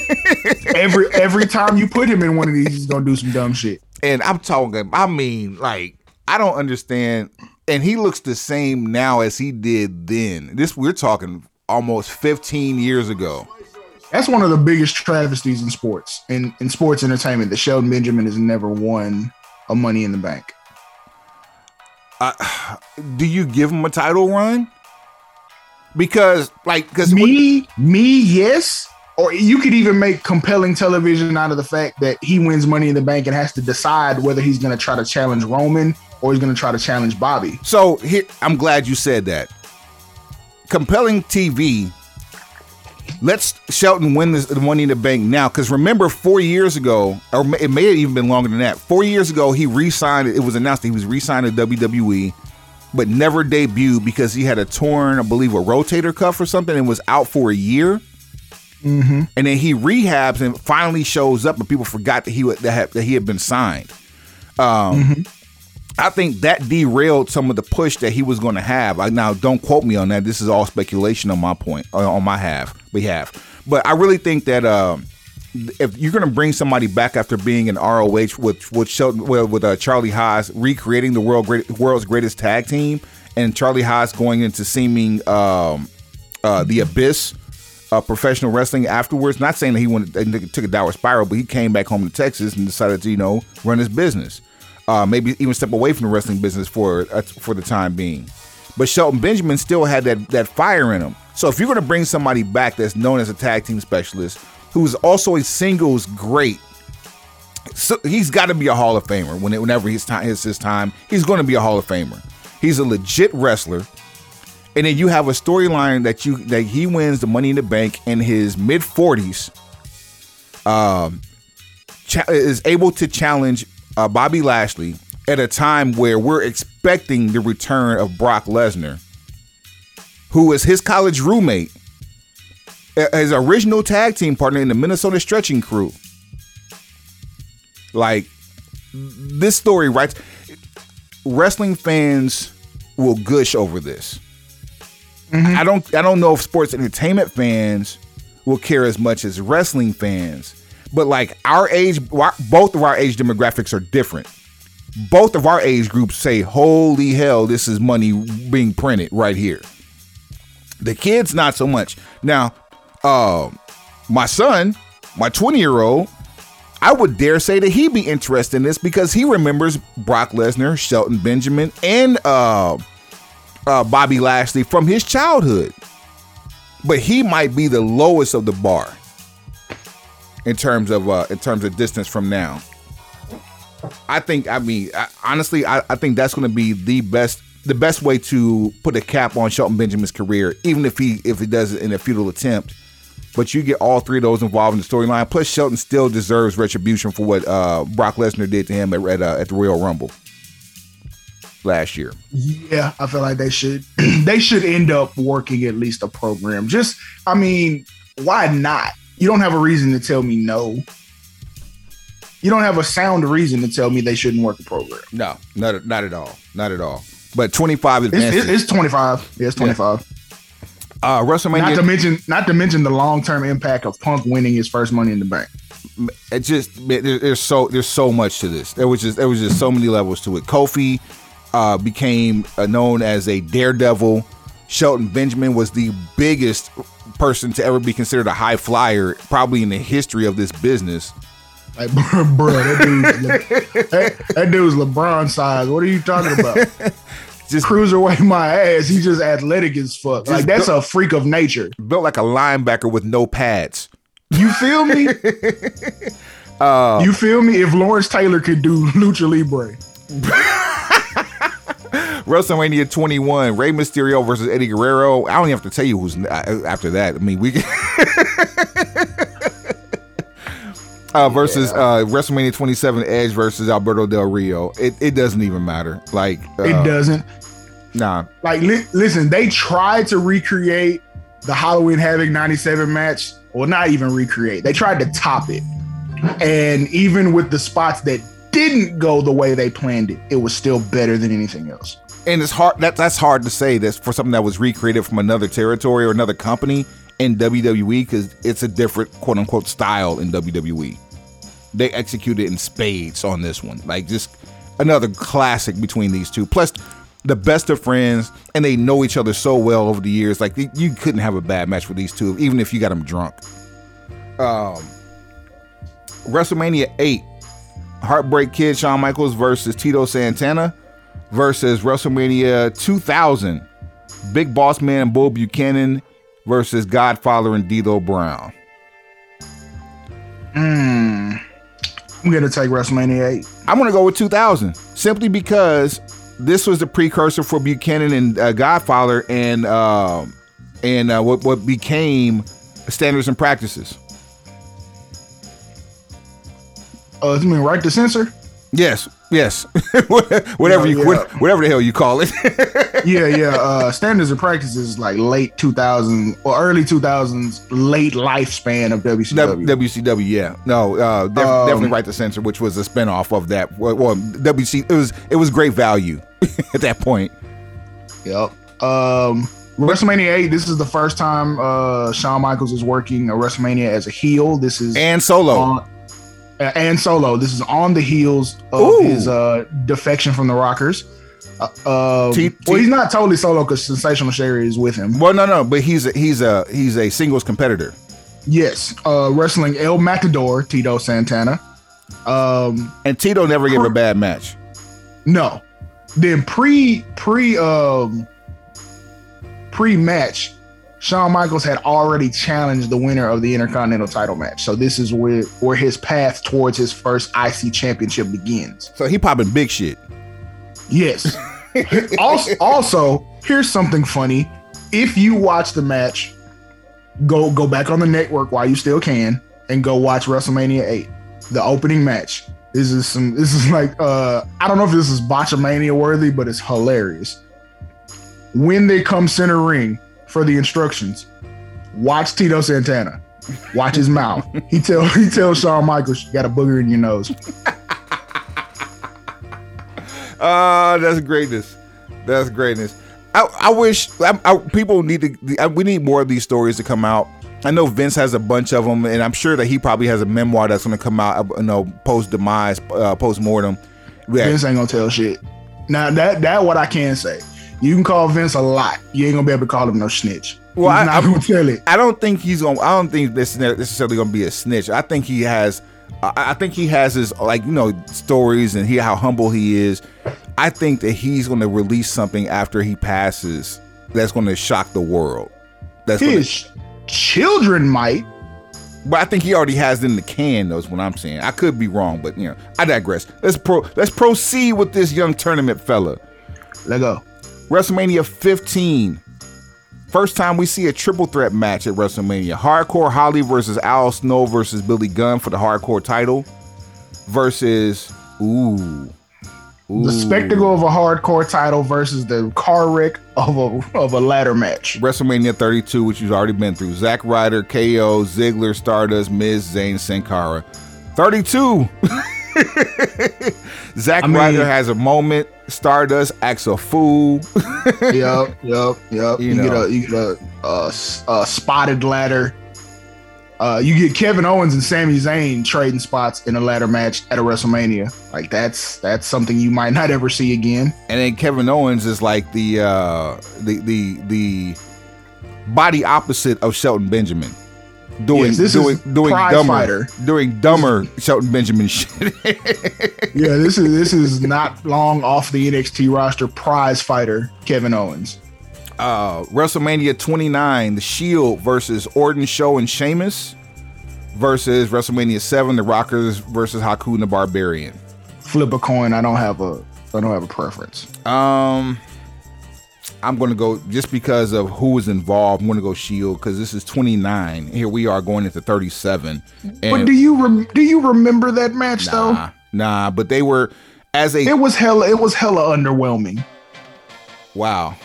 Every every time you put him in one of these, he's gonna do some dumb shit. and I'm talking. I mean, like I don't understand. And he looks the same now as he did then. This we're talking almost 15 years ago. That's one of the biggest travesties in sports in in sports entertainment. That Shelton Benjamin has never won a Money in the Bank. do you give him a title run? Because like because Me, me, yes. Or you could even make compelling television out of the fact that he wins Money in the Bank and has to decide whether he's going to try to challenge Roman or he's going to try to challenge Bobby. so here I'm glad you said that. Compelling TV. Let's Shelton win this the money in the bank now. Because remember, four years ago, or it may have even been longer than that. Four years ago, he re-signed. It was announced that he was re-signed to WWE, but never debuted because he had a torn, I believe, a rotator cuff or something, and was out for a year. Mm-hmm. and then he rehabs and finally shows up, but people forgot that he that, had, that he had been signed. Um, I think that derailed some of the push that he was going to have. Now, don't quote me on that. This is all speculation on my point, uh, on my half behalf. But I really think that um, if you're going to bring somebody back after being in ROH with with Shelton, well, with uh, Charlie Haas recreating the world great, world's greatest tag team, and Charlie Haas going into seeming um, uh, the abyss uh, professional wrestling afterwards. Not saying that he went and took a downward spiral, but he came back home to Texas and decided to you know run his business. Uh, maybe even step away from the wrestling business for uh, for the time being. But Shelton Benjamin still had that that fire in him. So if you're going to bring somebody back that's known as a tag team specialist, who's also a singles great, so he's got to be a Hall of Famer. When it, whenever his time is his time, he's going to be a Hall of Famer. He's a legit wrestler and then you have a storyline that you that he wins the Money in the Bank in his mid forties, um, cha- is able to challenge uh, Bobby Lashley at a time where we're expecting the return of Brock Lesnar, who is his college roommate, his original tag team partner in the Minnesota Stretching Crew. Like this story, right? Wrestling fans will gush over this. I don't I don't know if sports entertainment fans will care as much as wrestling fans. But like our age both of our age demographics are different. Both of our age groups say, "Holy hell, this is money being printed right here." The kids not so much. Now, uh, my son, my 20-year-old, I would dare say that he'd be interested in this because he remembers Brock Lesnar, Shelton Benjamin, and uh uh, Bobby Lashley from his childhood. But he might be the lowest of the bar in terms of uh, in terms of distance from now. I think. I mean, I, honestly, I, I think that's going to be the best the best way to put a cap on Shelton Benjamin's career, even if he if he does it in a futile attempt. But you get all three of those involved in the storyline. Plus, Shelton still deserves retribution for what uh, Brock Lesnar did to him at at, uh, at the Royal Rumble last year. Yeah, I feel like they should they should end up working at least a program. Just I mean, why not? You don't have a reason to tell me no. You don't have a sound reason to tell me they shouldn't work a program. No, not not at all, not at all. But twenty five It's, advances. it's, it's 25. Yeah, it's 25. uh, WrestleMania. Not to mention not to mention the long-term impact of Punk winning his first money in the bank. it just there's so there's so much to this. There was just there was just so many levels to it. Kofi uh, became uh, known as a daredevil. Shelton Benjamin was the biggest person to ever be considered a high flyer, probably in the history of this business. Like, bro, that dude's, Le- that, that dude's LeBron size. What are you talking about? Just Cruiserweight my ass. He's just athletic as fuck. Like that's go- a freak of nature. built like a linebacker with no pads. You feel me? Uh, you feel me? If Lawrence Taylor could do lucha libre, WrestleMania 21, Rey Mysterio versus Eddie Guerrero. I don't even have to tell you who's uh, after that. I mean, we uh, versus uh, WrestleMania 27, Edge versus Alberto Del Rio. It, it doesn't even matter. Like, uh, it doesn't. Nah, Like, li- listen, they tried to recreate the Halloween Havoc 97 match, well, not even recreate. They tried to top it. And even with the spots that didn't go the way they planned it, it was still better than anything else. And it's hard that that's hard to say that's for something that was recreated from another territory or another company in WWE because it's a different quote unquote style in WWE. They executed in spades on this one. Like just another classic between these two. Plus the best of friends and they know each other so well over the years. Like you couldn't have a bad match with these two, even if you got them drunk. Um, WrestleMania 8, Heartbreak Kid Shawn Michaels versus Tito Santana versus WrestleMania 2000, Big Boss Man Bull Buchanan versus Godfather and D'Lo Brown. Hmm. I'm gonna take WrestleMania 8. I'm gonna go with 2000 simply because this was the precursor for Buchanan and uh, Godfather and uh, and uh, what what became standards and practices. Uh, you mean right to censor? Yes, yes. whatever you yeah. whatever the hell you call it. yeah, yeah. Uh, standards and practices like late 2000s or early 2000s, late lifespan of WCW. WCW, yeah. No, uh, def- um, definitely right to censor, which was a spinoff of that. Well, well, WC it was it was great value at that point. Yep. Um, WrestleMania 8, this is the first time uh, Shawn Michaels is working a WrestleMania as a heel. This is and solo. On, uh, and Solo. This is on the heels of Ooh. his uh, defection from the Rockers. Uh, um, T- well, he's not totally solo because Sensational Sherri is with him. Well, no, no, but he's a, he's a he's a singles competitor. Yes, uh, wrestling El Matador Tito Santana. Um, and Tito never gave a bad match. No. Then pre pre um pre match, Shawn Michaels had already challenged the winner of the Intercontinental title match. So this is where, where his path towards his first IC championship begins. So he popping big shit. Yes. also, also, here's something funny. If you watch the match, go go back on the network while you still can and go watch WrestleMania 8, the opening match. This is some this is like uh I don't know if this is botchamania worthy, but it's hilarious. When they come center ring, for the instructions. Watch Tito Santana. Watch his mouth. He tell he tells Shawn Michaels, you got a booger in your nose. Ah, uh, that's greatness. That's greatness. I, I wish I, I, people need to. we need more of these stories to come out. I know Vince has a bunch of them, and I'm sure that he probably has a memoir that's going to come out. You know, post demise, uh, post mortem. Vince ain't gonna tell shit. Now that that what I can say. You can call Vince a lot. You ain't gonna be able to call him no snitch. Well, I, not gonna tell it. I don't think he's gonna. I don't think this is necessarily gonna be a snitch. I think he has. I think he has his like you know stories and he how humble he is. I think that he's to release something after he passes that's to shock the world. That's his gonna, children might. But I think he already has it in the can. Knows what I'm saying. I could be wrong, but you know, I digress. Let's pro. Let's proceed with this young tournament fella. Let go. WrestleMania 15. First time we see a triple threat match at WrestleMania. Hardcore Holly versus Al Snow versus Billy Gunn for the hardcore title. Versus ooh. Ooh. The spectacle of a hardcore title versus the car wreck of a of a ladder match. WrestleMania 32, which you've already been through. Zack Ryder, KO, Ziggler, Stardust, Miz, Zayn, Sin Cara. 32. Zack Ryder has a moment. Stardust acts a fool. yep, yep, yep. You, you get a you get a, a, a spotted ladder. Uh, you get Kevin Owens and Sami Zayn trading spots in a ladder match at a WrestleMania. Like that's that's something you might not ever see again. And then Kevin Owens is like the uh, the the the body opposite of Shelton Benjamin doing yes, doing doing dumber fighter. doing dumber Shelton Benjamin shit. yeah, this is this is not long off the NXT roster prize fighter Kevin Owens. Uh, WrestleMania 29, The Shield versus Orton, Show, and Sheamus versus WrestleMania 7, The Rockers versus Haku and the Barbarian. Flip a coin. I don't have a I don't have a preference. Um. I'm going to go just because of who was involved. I'm going to go Shield because this is 29. Here we are going into 37. but do you rem- do you remember that match nah, though? Nah, but they were as a. It was hella. It was hella underwhelming. Wow.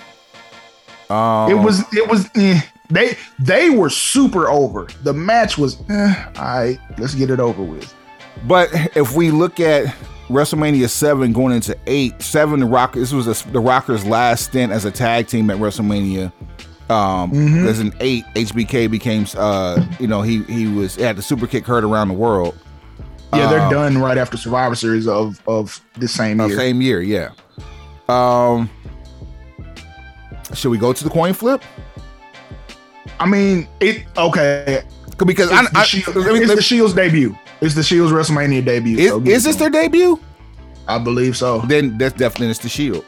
Um, it was. It was. Eh. They they were super over. The match was, eh, all right, let's get it over with. But if we look at WrestleMania seven going into eight, seven the Rock this was a, the Rockers' last stint as a tag team at WrestleMania. Um, Mhm. as an eight, HBK became uh, you know, he he was had the super kick heard around the world. Yeah, they're Um, done right after Survivor Series of of the same year. same year, yeah. Um, should we go to the coin flip? I mean, it okay. Because It's, I, the, I, Shield- let me- it's the Shield's debut. It's the Shield's WrestleMania debut. is, so is this their debut? I believe so. Then that's definitely it's the Shield.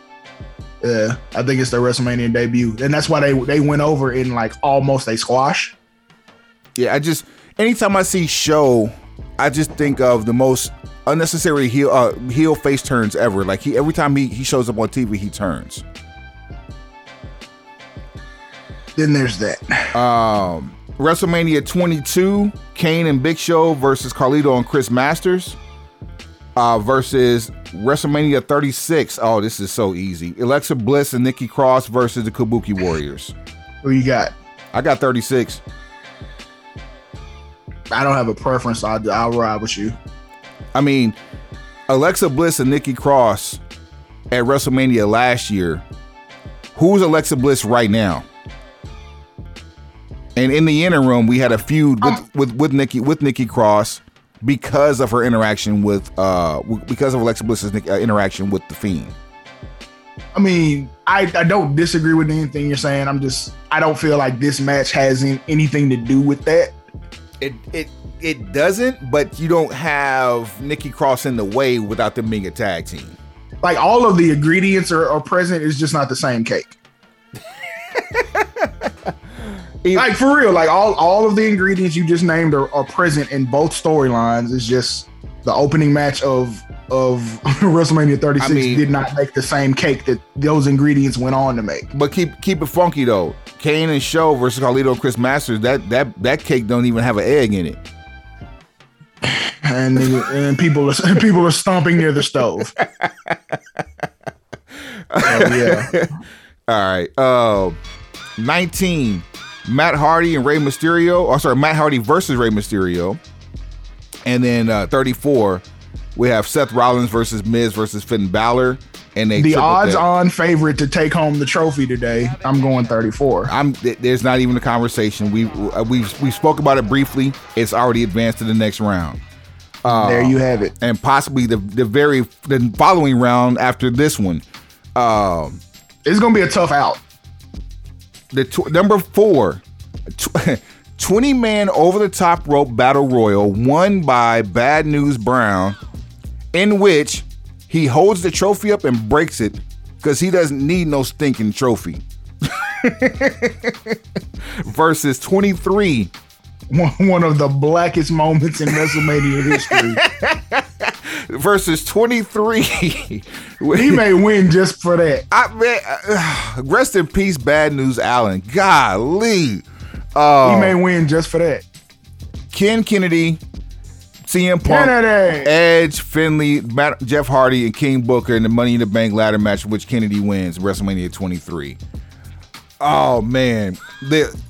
Yeah, I think it's their WrestleMania debut, and that's why they they went over in like almost a squash. Yeah, I just anytime I see show, I just think of the most unnecessary heel uh, heel face turns ever. Like he every time he, he shows up on TV, he turns. Then there's that. Um, WrestleMania 22, Kane and Big Show versus Carlito and Chris Masters. Uh, versus WrestleMania 36. Oh, this is so easy. Alexa Bliss and Nikki Cross versus the Kabuki Warriors. Who you got? I got 36. I don't have a preference. I'll, I'll ride with you. I mean, Alexa Bliss and Nikki Cross at WrestleMania last year. Who's Alexa Bliss right now? And in the interim, we had a feud with Um, with, with Nikki with Nikki Cross because of her interaction with uh because of Alexa Bliss's uh, interaction with the Fiend. I mean, I, I don't disagree with anything you're saying. I'm just I don't feel like this match has in, anything to do with that. It it it doesn't, but you don't have Nikki Cross in the way without them being a tag team. Like all of the ingredients are, are present. It's just not the same cake. Like for real, like all all of the ingredients you just named are, are present in both storylines. It's just the opening match of of WrestleMania 36 I mean- did not make the same cake that those ingredients went on to make. But keep keep it funky though. Kane and Show versus Carlito and Chris Masters. That that that cake don't even have an egg in it. And and people are people are stomping near the stove. Oh, yeah. All right. Uh, 19. Matt Hardy and Rey Mysterio. Oh, sorry, Matt Hardy versus Rey Mysterio. And then uh, 34, we have Seth Rollins versus Miz versus Finn Balor. And they The odds threat. on favorite to take home the trophy today, I'm going 34. I'm there's not even a conversation. We uh, we we spoke about it briefly. It's already advanced to the next round. Uh, there you have it. and possibly the the very the following round after this one. Um, It's gonna be a tough out. The tw- number four, tw- 20 man over the top rope battle royal won by Bad News Brown, in which he holds the trophy up and breaks it because he doesn't need no stinking trophy. Versus 23 One one of the blackest moments in WrestleMania history. versus 23. He may win just for that. I man, uh, rest in peace, Bad News Allen. Golly. Uh, He may win just for that. Ken Kennedy, CM Punk, Kennedy. Edge, Finlay, Matt, Jeff Hardy, and King Booker in the Money in the Bank ladder match, which Kennedy wins WrestleMania 23. Oh man, the, the-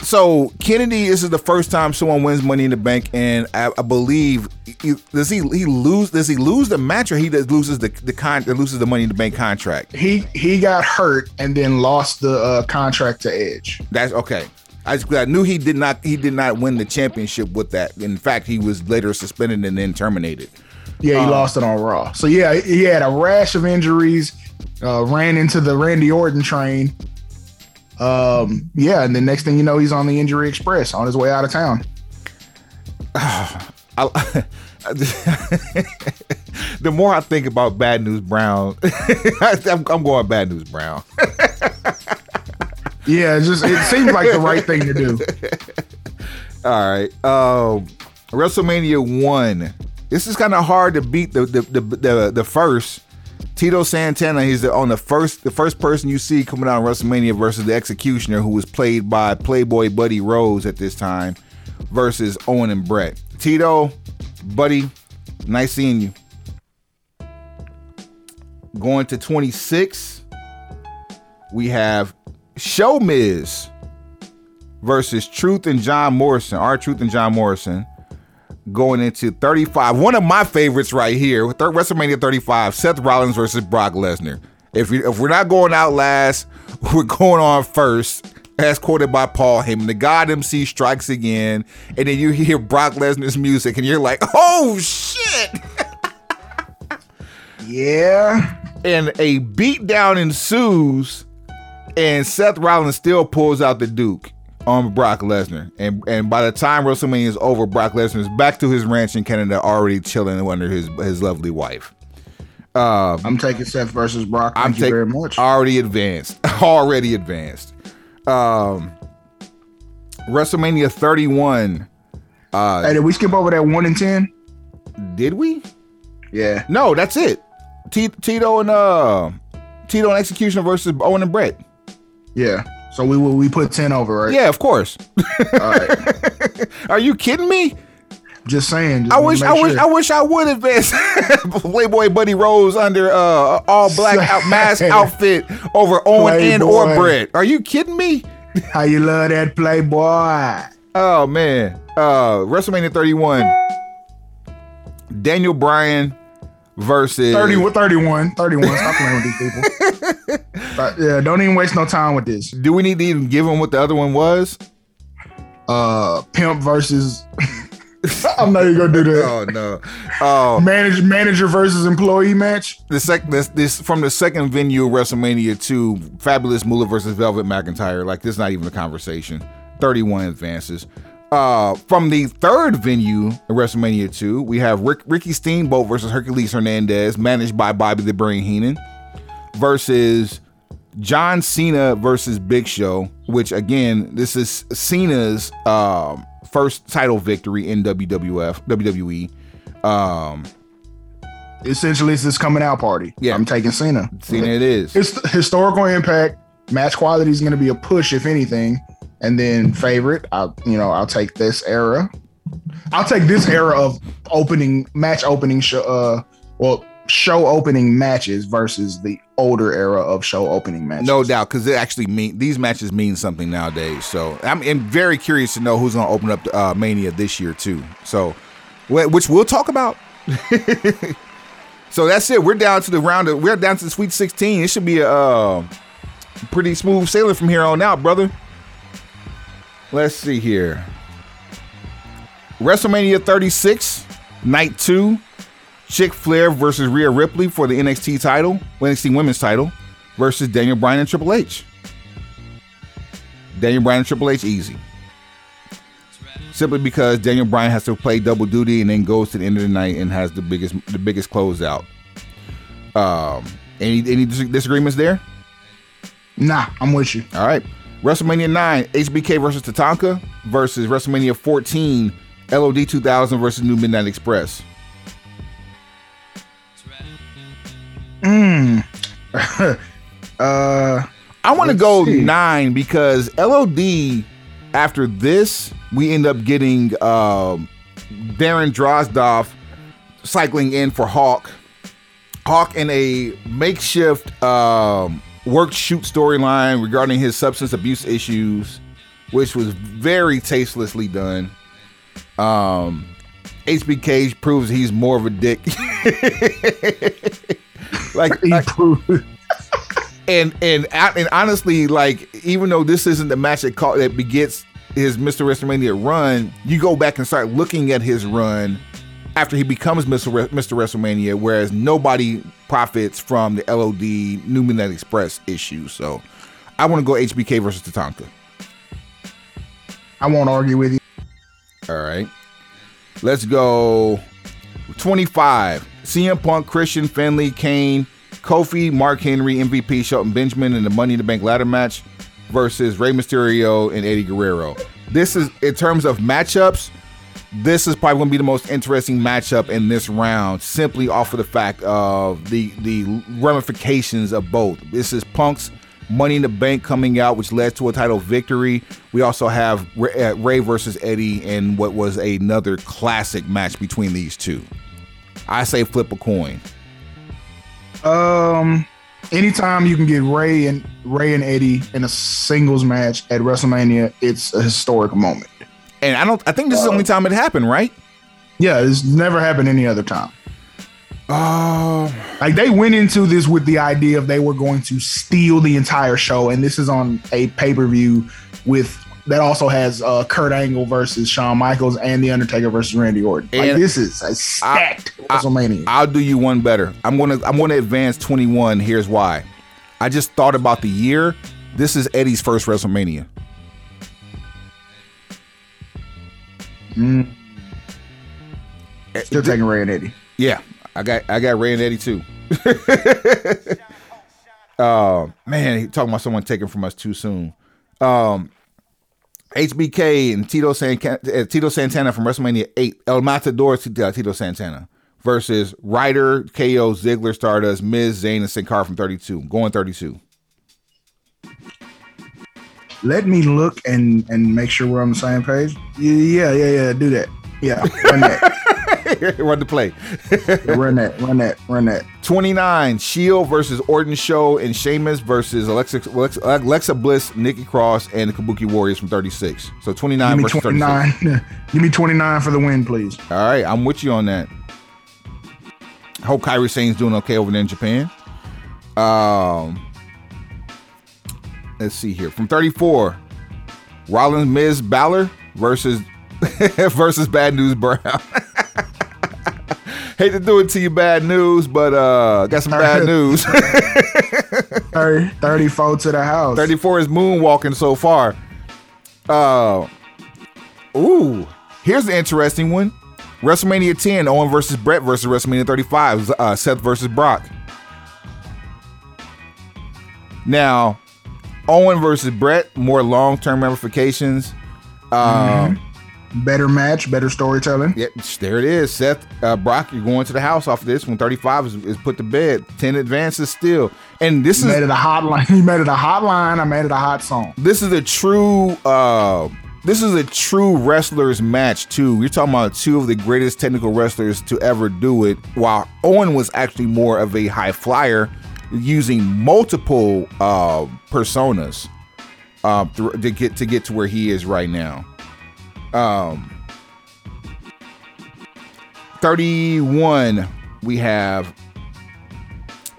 so Kennedy. This is the first time someone wins Money in the Bank, and I, I believe he- does he he lose does he lose the match or he does, loses the the con loses the Money in the Bank contract? He he got hurt and then lost the uh, contract to Edge. That's okay. I, just, I knew he did not he did not win the championship with that. In fact, he was later suspended and then terminated. Yeah, he Uh. lost it on Raw. So yeah, he had a rash of injuries. Uh, ran into the Randy Orton train. Um, yeah, and the next thing you know, he's on the injury express on his way out of town. I, the more I think about Bad News Brown, I'm, I'm going Bad News Brown. Yeah, it's just it seems like the right thing to do. All right, um, WrestleMania one. This is kind of hard to beat the the, the the the first. Tito Santana, he's the, on the first the first person you see coming out on WrestleMania versus the Executioner, who was played by Playboy Buddy Rose at this time, versus Owen and Bret. Tito, Buddy, nice seeing you. Going to 26, we have Show Miz versus Truth and John Morrison. R-Truth and John Morrison going into 35. One of my favorites right here, with WrestleMania 35, Seth Rollins versus Brock Lesnar. If, if we're not going out last, we're going on first. As quoted by Paul Heyman, the God MC strikes again, and then you hear Brock Lesnar's music, and you're like, "Oh shit!" Yeah. And a beatdown ensues, and Seth Rollins still pulls out the Duke on Brock Lesnar. And and by the time WrestleMania is over, Brock Lesnar is back to his ranch in Canada, already chilling under his his lovely wife. Uh, I'm taking Seth versus Brock. Thank I'm taking very much. Already advanced. already advanced. Um, WrestleMania 31. Uh, hey, did we skip over that one and ten? Did we? Yeah. No, that's it. T- Tito and uh Tito and Execution versus Owen and Bret. Yeah. So we we put ten over, right? Yeah, of course. Are you kidding me? Just saying. Just I wish I sure. wish I wish I would advance Playboy Buddy Rose under uh all black out, mask outfit over Owen Playboy. and or Bret. Are you kidding me? How you love that Playboy? Oh man. Uh WrestleMania 31. Daniel Bryan versus 30, 31. 31. Stop playing with these people. but, yeah, don't even waste no time with this. Do we need to even give them what the other one was? Uh, pimp versus. I'm not even gonna do that. Oh no. Oh, manager manager versus employee match. The second this, this from the second venue WrestleMania two, Fabulous Moolah versus Velvet McIntyre. Like this, is not even a conversation. 31 advances. Uh, from the third venue in WrestleMania 2, we have Rick, Ricky Steamboat versus Hercules Hernandez, managed by Bobby the Brain Heenan, versus John Cena versus Big Show, which again, this is Cena's um, first title victory in WWF, WWE. Um, Essentially, it's this coming out party. Yeah, I'm taking Cena. Cena, it is. It's historical impact. Match quality is going to be a push, if anything. And then favorite, I'll you know I'll take this era. I'll take this era of opening match opening show. Uh, well, show opening matches versus the older era of show opening matches. No doubt, because it actually mean these matches mean something nowadays. So I'm, I'm very curious to know who's going to open up uh, Mania this year too. So, which we'll talk about. so that's it. We're down to the round. Of, we're down to the Sweet 16. It should be a uh, pretty smooth sailing from here on out, brother. Let's see here. WrestleMania 36, night two. Chick Flair versus Rhea Ripley for the NXT title, NXT Women's title, versus Daniel Bryan and Triple H. Daniel Bryan and Triple H easy. Simply because Daniel Bryan has to play double duty and then goes to the end of the night and has the biggest the biggest closeout. Um, any any disagreements there? Nah, I'm with you. All right. WrestleMania 9, HBK versus Tatanka versus WrestleMania 14, LOD 2000 versus New Midnight Express. Mm. uh, I want to go see. nine because LOD. After this, we end up getting um, Darren Drozdov cycling in for Hawk. Hawk in a makeshift um, work shoot storyline regarding his substance abuse issues, which was very tastelessly done. Um, HBK proves he's more of a dick. like, like and and and honestly, like even though this isn't the match that call, that begets his Mr. WrestleMania run, you go back and start looking at his run after he becomes Mr. Re- Mr. WrestleMania, whereas nobody profits from the LOD New Midnight Express issue. So I want to go HBK versus Tatanka. I won't argue with you. All right. Let's go 25. CM Punk, Christian, Finlay, Kane, Kofi, Mark Henry, MVP, Shelton Benjamin in the Money in the Bank ladder match versus Rey Mysterio and Eddie Guerrero. This is, in terms of matchups, this is probably going to be the most interesting matchup in this round, simply off of the fact of the the ramifications of both. This is Punk's Money in the Bank coming out, which led to a title victory. We also have Rey versus Eddie in what was another classic match between these two. I say flip a coin. Um, anytime you can get Rey and Rey and Eddie in a singles match at WrestleMania, it's a historic moment. And I don't. I think this is the only time it happened, right? Yeah, it's never happened any other time. Oh, Like they went into this with the idea of they were going to steal the entire show, and this is on a pay per view with that also has uh, Kurt Angle versus Shawn Michaels and The Undertaker versus Randy Orton. Like this is a stacked WrestleMania. I'll do you one better. I'm gonna. I'm gonna advance 21. Here's why. I just thought about the year. This is Eddie's first WrestleMania. Mm. Still taking Rey and Eddie. Yeah, I got I got Rey and Eddie too. uh, man, talking about someone taken from us too soon. Um, HBK and Tito, San- uh, Tito Santana from WrestleMania 8, El Matador uh, Tito Santana versus Ryder, KO, Ziggler, Stardust, Miz, Zayn, and Sin Cara from 32. Going 32. Let me look and and make sure we're on the same page. Yeah, yeah, yeah. Do that. Yeah, run that, Run the play. run that, run that, run that. 29, Shield versus Orton Show and Sheamus versus Alexa, Alexa, Alexa Bliss, Nikki Cross, and the Kabuki Warriors from 36. So 29 Give me versus twenty 36. Give me twenty nine for the win, please. All right, I'm with you on that. I Hope Kairi Sane's doing okay over there in Japan. Um, let's see here. From 34, Rollins, Miz, Balor versus versus Bad News Brown. Hate to do it to you, bad news, but uh, got some bad news. 30, 34 to the house. 34 is moonwalking so far. Uh, ooh, here's the interesting one. WrestleMania 10, Owen versus Bret versus WrestleMania 35, uh, Seth versus Brock. Now, Owen versus Bret, more long term ramifications. Um, Better match, better storytelling. yeah, there it is. Seth, uh, Brock, you're going to the house off of this when 35 is, is put to bed. 10 advances still. And this is Made it a hotline. He made it a hotline. I made it a hot song. this is a true uh this is a true wrestlers match too. You're talking about two of the greatest technical wrestlers to ever do it. While Owen was actually more of a high flyer, using multiple uh, personas uh, th- to get to get to where he is right now. Um, 31, we have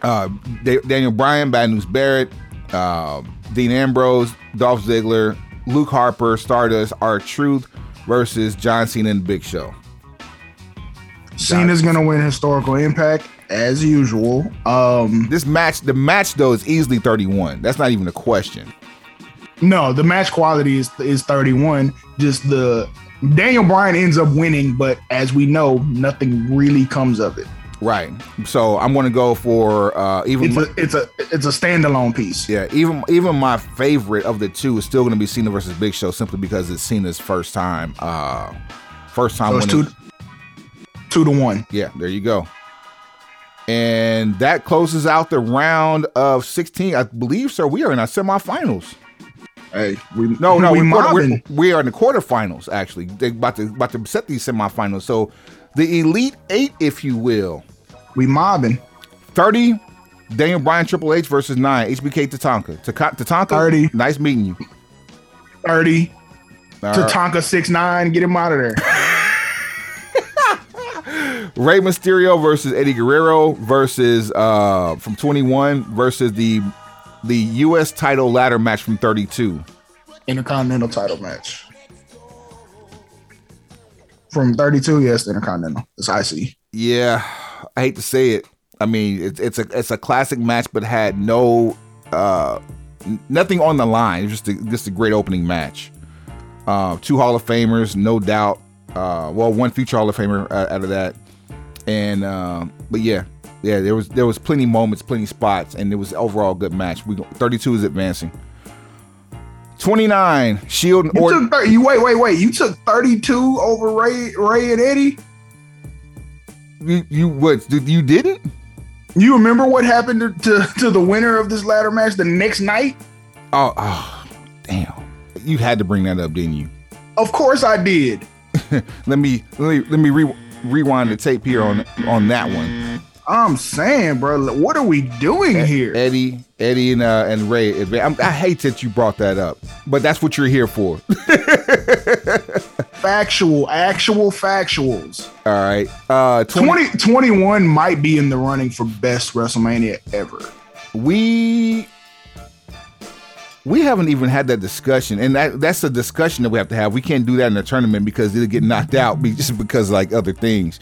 uh, Da- Daniel Bryan, Bad News Barrett, uh, Dean Ambrose, Dolph Ziggler, Luke Harper, Stardust, R Truth versus John Cena and Big Show. Cena's gonna win historical impact as usual. Um, This match, the match though, is easily 31. That's not even a question. no, the match quality is is 31. Just the Daniel Bryan ends up winning, but as we know, nothing really comes of it. Right. So I'm gonna go for uh, even. It's a it's a it's a standalone piece. Yeah, even even my favorite of the two is still going to be Cena versus Big Show, simply because it's Cena's first time, uh, first time So winning. two two to one. Yeah, there you go. And that closes out the round of 16. I believe, sir, we are in our semifinals. Hey, we No, no, we we quarter, we are in the quarterfinals. Actually, they about to about to set these semifinals. So, the elite eight, if you will, We mobbing. 30. Daniel Bryan Triple H versus nine HBK Tatanka. Tatanka, 30. Nice meeting you. 30 All right. Tonka six nine. Get him out of there. Rey Mysterio versus Eddie Guerrero versus uh from 21 versus the the US title ladder match from 32. Intercontinental title match. From 32, yes, Intercontinental. It's IC. Yeah, I hate to say it. I mean, it's it's a it's a classic match, but had no uh nothing on the line. It was just a, just a great opening match. Uh, two Hall of Famers, no doubt. Uh, well, one future Hall of Famer uh, out of that, and uh, but yeah, yeah, there was there was plenty moments, plenty spots, and it was overall a good match. We 32 is advancing. 29 Shield You Orton. took 30, you wait, wait, wait. You took 32 over Rey Rey and Eddie? You, you what? Did you didn't? You remember what happened to, to, to the winner of this ladder match the next night? Oh, oh, damn! You had to bring that up, didn't you? Of course I did. let me let me let me re- rewind the tape here on on that one. I'm saying, bro, what are we doing here? Eddie, Eddie, and uh, and Rey. I'm, I hate that you brought that up, but that's what you're here for. Factual, actual factuals. All right. Uh, 20, 20, 21 might be in the running for best WrestleMania ever. We we haven't even had that discussion, and that that's a discussion that we have to have. We can't do that in a tournament because it'll get knocked out just because like other things.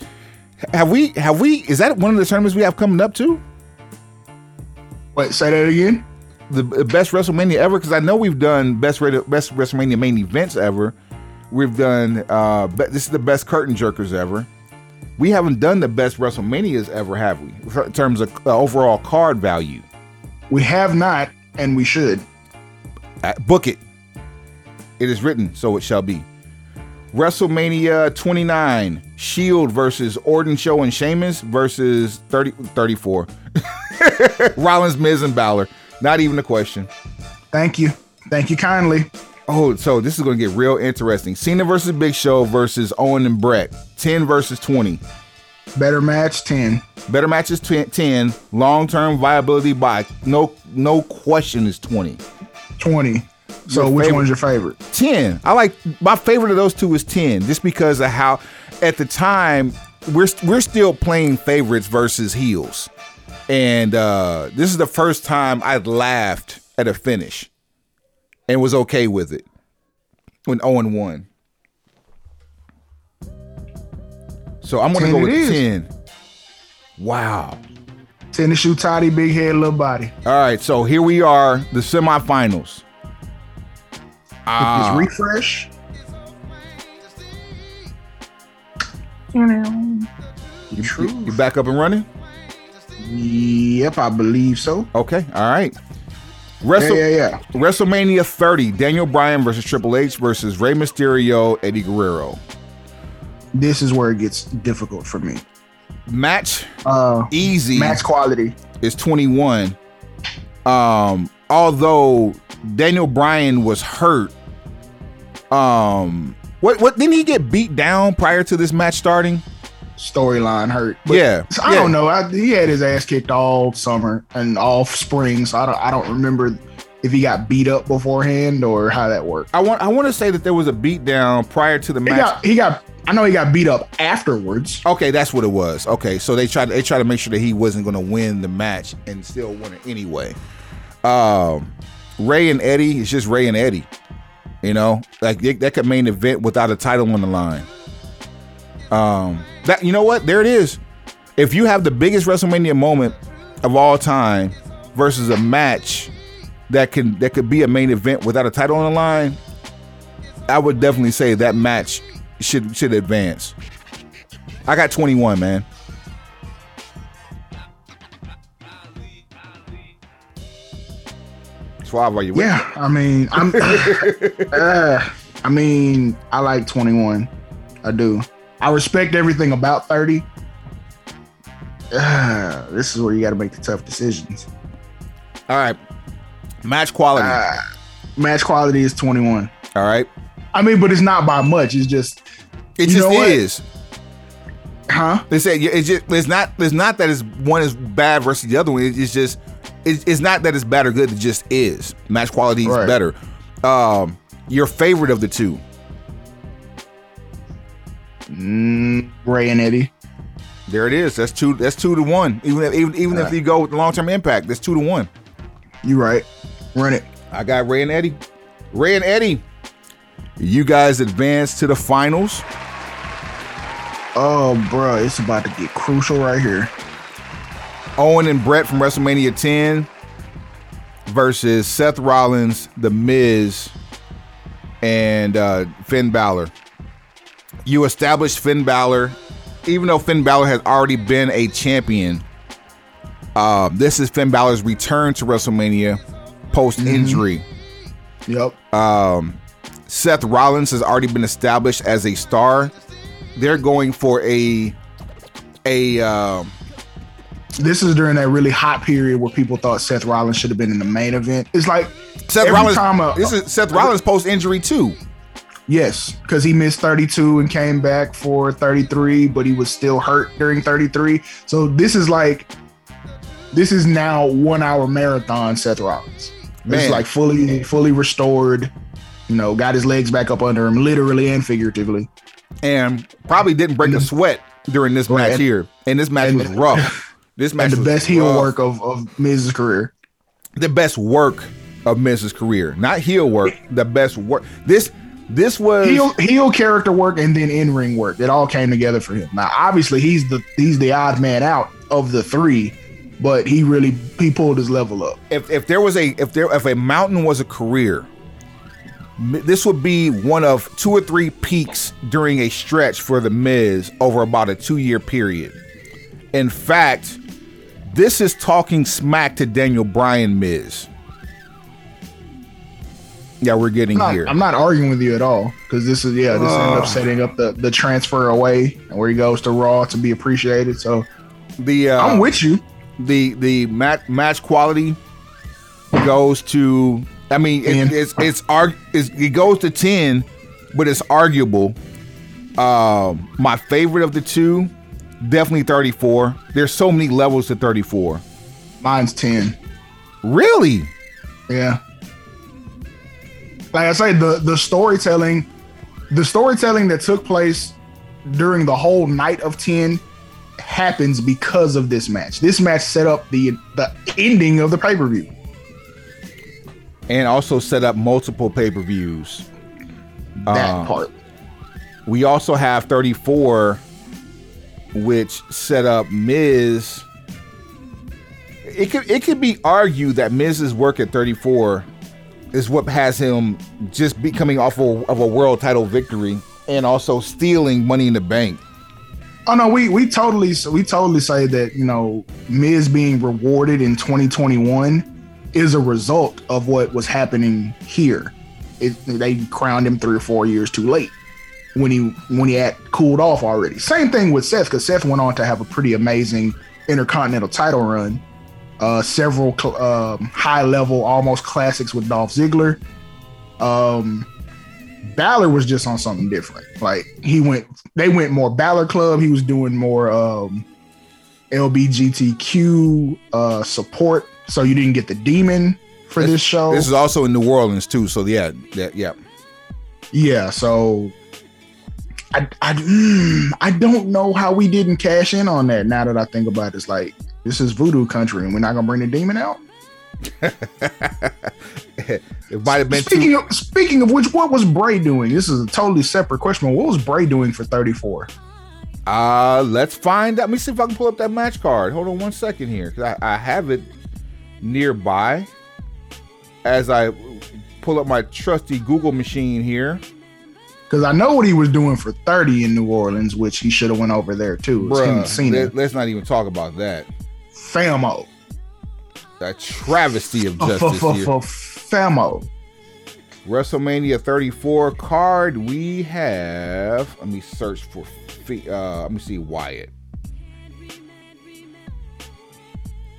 Have we? Have we? Is that one of the tournaments we have coming up too? Wait, say that again. The best WrestleMania ever because I know we've done best best WrestleMania main events ever. We've done uh this is the best curtain jerkers ever. We haven't done the best WrestleManias ever, have we? In terms of uh, overall card value. We have not, and we should. Uh, book it. It is written, so it shall be. WrestleMania 29, Shield versus Orton Show and Sheamus versus 30, 34. Rollins, Miz, and Balor. Not even a question. Thank you. Thank you kindly. Oh, so this is going to get real interesting. Cena versus Big Show versus Owen and Bret. 10 versus 20. Better match 10. Better match is 10. Long-term viability by no no question is 20. 20. So which favorite? one's your favorite? 10. I like my favorite of those two is 10 just because of how at the time we're we're still playing favorites versus heels. And uh this is the first time I laughed at a finish and was okay with it when Owen won. So I'm gonna go with. 10. Wow. Tennis shoe toddy, big head, little body. All right, so here we are, the semifinals. Uh, refresh. You know. You, you back up and running? Yep, I believe so. Okay, all right. Wrestle, yeah, yeah, yeah. WrestleMania 30, Daniel Bryan versus Triple H versus Rey Mysterio, Eddie Guerrero. This is where it gets difficult for me. Match uh, easy. Match quality is 21. Um, although Daniel Bryan was hurt. Um, what what didn't he get beat down prior to this match starting? Storyline hurt. But yeah, I yeah. don't know. I, he had his ass kicked all summer and all spring, so I don't I don't remember if he got beat up beforehand or how that worked. I want I want to say that there was a beat down prior to the match. He got, he got I know he got beat up afterwards. Okay, that's what it was. Okay, so they tried they tried to make sure that he wasn't going to win the match and still win it anyway. Um, Rey and Eddie, it's just Rey and Eddie. You know, like that could main event without a title on the line. Um, that you know what? There it is. If you have the biggest WrestleMania moment of all time versus a match that can that could be a main event without a title on the line, I would definitely say that match should should advance. I got 21, man. Suave, are you? Yeah, I mean, I'm. uh, I mean, I like 21. I do. I respect everything about 30. Uh, this is where you got to make the tough decisions. All right, match quality. Uh, match quality is 21. All right. I mean, but it's not by much. It's just it just is. Huh? They say it's just it's not it's not that it's one is bad versus the other one. It's just it's, it's not that it's bad or good. It just is. Match quality is right. better. Um, your favorite of the two? Mm, Rey and Eddie. There it is. That's two. That's two to one. Even if, even even if you go with the long term impact, that's two to one. You right. Run it. I got Rey and Eddie. Rey and Eddie. You guys advance to the finals. Oh, bro, it's about to get crucial right here. Owen and Bret from WrestleMania 10 versus Seth Rollins, The Miz, and uh, Finn Balor. You established Finn Balor, even though Finn Balor has already been a champion. Uh, this is Finn Balor's return to WrestleMania post injury. Mm-hmm. Yep. Um, Seth Rollins has already been established as a star. They're going for a a. Uh, this is during that really hot period where people thought Seth Rollins should have been in the main event. It's like Seth Rollins. A, this is Seth Rollins post injury too. Yes, because he missed 32 and came back for 33, but he was still hurt during 33. So this is like, this is now one hour marathon Seth Rollins. Man. It's like fully, fully restored. You know, got his legs back up under him, literally and figuratively. and probably didn't break a mm-hmm. sweat during this Right, match here. And this match and- was rough. This match And the best heel work of, of Miz's career. the best work of Miz's career, not heel work. The best work. This this was Heel, heel character work and then in ring work. It all came together for him. Now, obviously, he's the he's the odd man out of the three, but he really he pulled his level up. if if there was a if there if a mountain was a career, this would be one of two or three peaks during a stretch for the Miz over about a two year period. In fact, this is talking smack to Daniel Bryan Miz. Yeah, we're getting I'm not, here. I'm not arguing with you at all because this is yeah this ended up setting up the the transfer away and where he goes to Raw to be appreciated. So the uh, I'm with you. The the match match quality goes to I mean it, Ten. it's it's, arg, it's it goes to 10 but it's arguable um my favorite of the two definitely 34 there's so many levels to 34 Mine's ten. really Yeah. Like I say, the the storytelling, the storytelling that took place during the whole night of ten happens because of this match. This match set up the the ending of the pay per view. and also set up multiple pay-per-views That Uh, part. we also have 34 which set up Miz it could it could be argued that Miz's work at 34 is what has him just becoming off of, of a world title victory and also stealing money in the bank. Oh no, we we totally we totally say that you know Miz being rewarded in 2021 is a result of what was happening here. It, they crowned him three or four years too late when he when he had cooled off already. Same thing with Seth because Seth went on to have a pretty amazing intercontinental title run. Uh, several cl- um, high level, almost classics with Dolph Ziggler. Um, Balor was just on something different. Like he went, they went more Balor Club. He was doing more um, LBGTQ uh, support. So you didn't get the demon for this show. This is also in New Orleans too, so yeah, that yeah. yeah. So I I, mm, I don't know how we didn't cash in on that. Now that I think about it, it's like this is voodoo country, and we're not gonna bring the demon out. It might have been too Speaking of speaking of which, what was Bray doing? This is a totally separate question. What was Bray doing for 34? Uh, let's find out. Let me see if I can pull up that match card. Hold on one second here, because I, I have it nearby as I pull up my trusty Google machine here. Because I know what he was doing for 30 in New Orleans, which he should have went over there too. Bruh, let, us not even talk about that. Famo. A travesty of justice here. Famo. WrestleMania 34 card. We have. Let me search for. Uh, let me see Wyatt.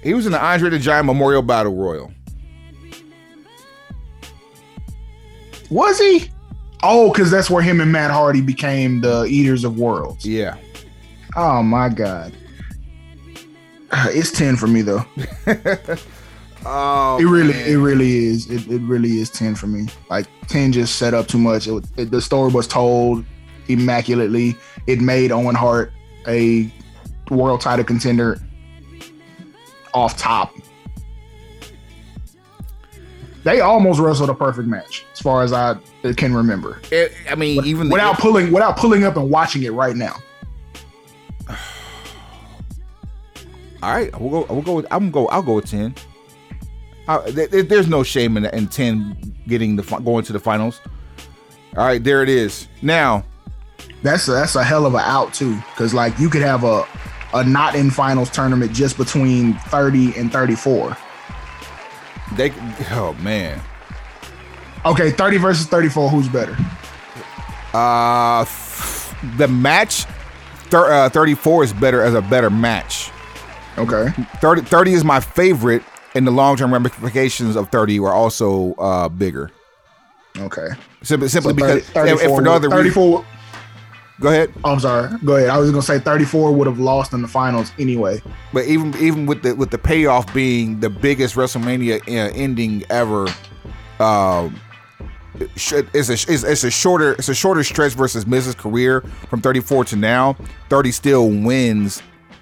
He was in the Andre the Giant Memorial Battle Royal. Was he? Oh, because that's where him and Matt Hardy became the Eaters of Worlds. Yeah. Oh my God. It's 10 for me though. Oh, It really, man. it really is. It, it really is 10 for me. Like 10 just set up too much. It, it, the story was told immaculately. It made Owen Hart a world title contender off top. They almost wrestled a perfect match, as far as I can remember. It- I mean, even the, without pulling without pulling up and watching it right now. all right, we'll go. We'll go. With, I'm go. I'll go with ten. Uh, th- th- there's no shame in, in ten getting the going to the finals. All right, there it is. Now, That's a, that's a hell of a out too, because like you could have a a not in finals tournament just between thirty and thirty four. they. Oh man. Okay, thirty versus thirty four. Who's better? Uh, the match. Thir- uh, 34 is better as a better match. Okay, 30, 30 is my favorite, and the long term ramifications of 30 were also uh, bigger. Okay. Simply, simply So because, 30 and, for no other reason. 34. Go ahead. Oh, I'm sorry. Go ahead. I was gonna say 34 would have lost in the finals anyway. But even even with the with the payoff being the biggest WrestleMania uh, ending ever, um, sh- it's a it's, it's a shorter it's a shorter stretch versus Miz's career from 34 to now. 30 still wins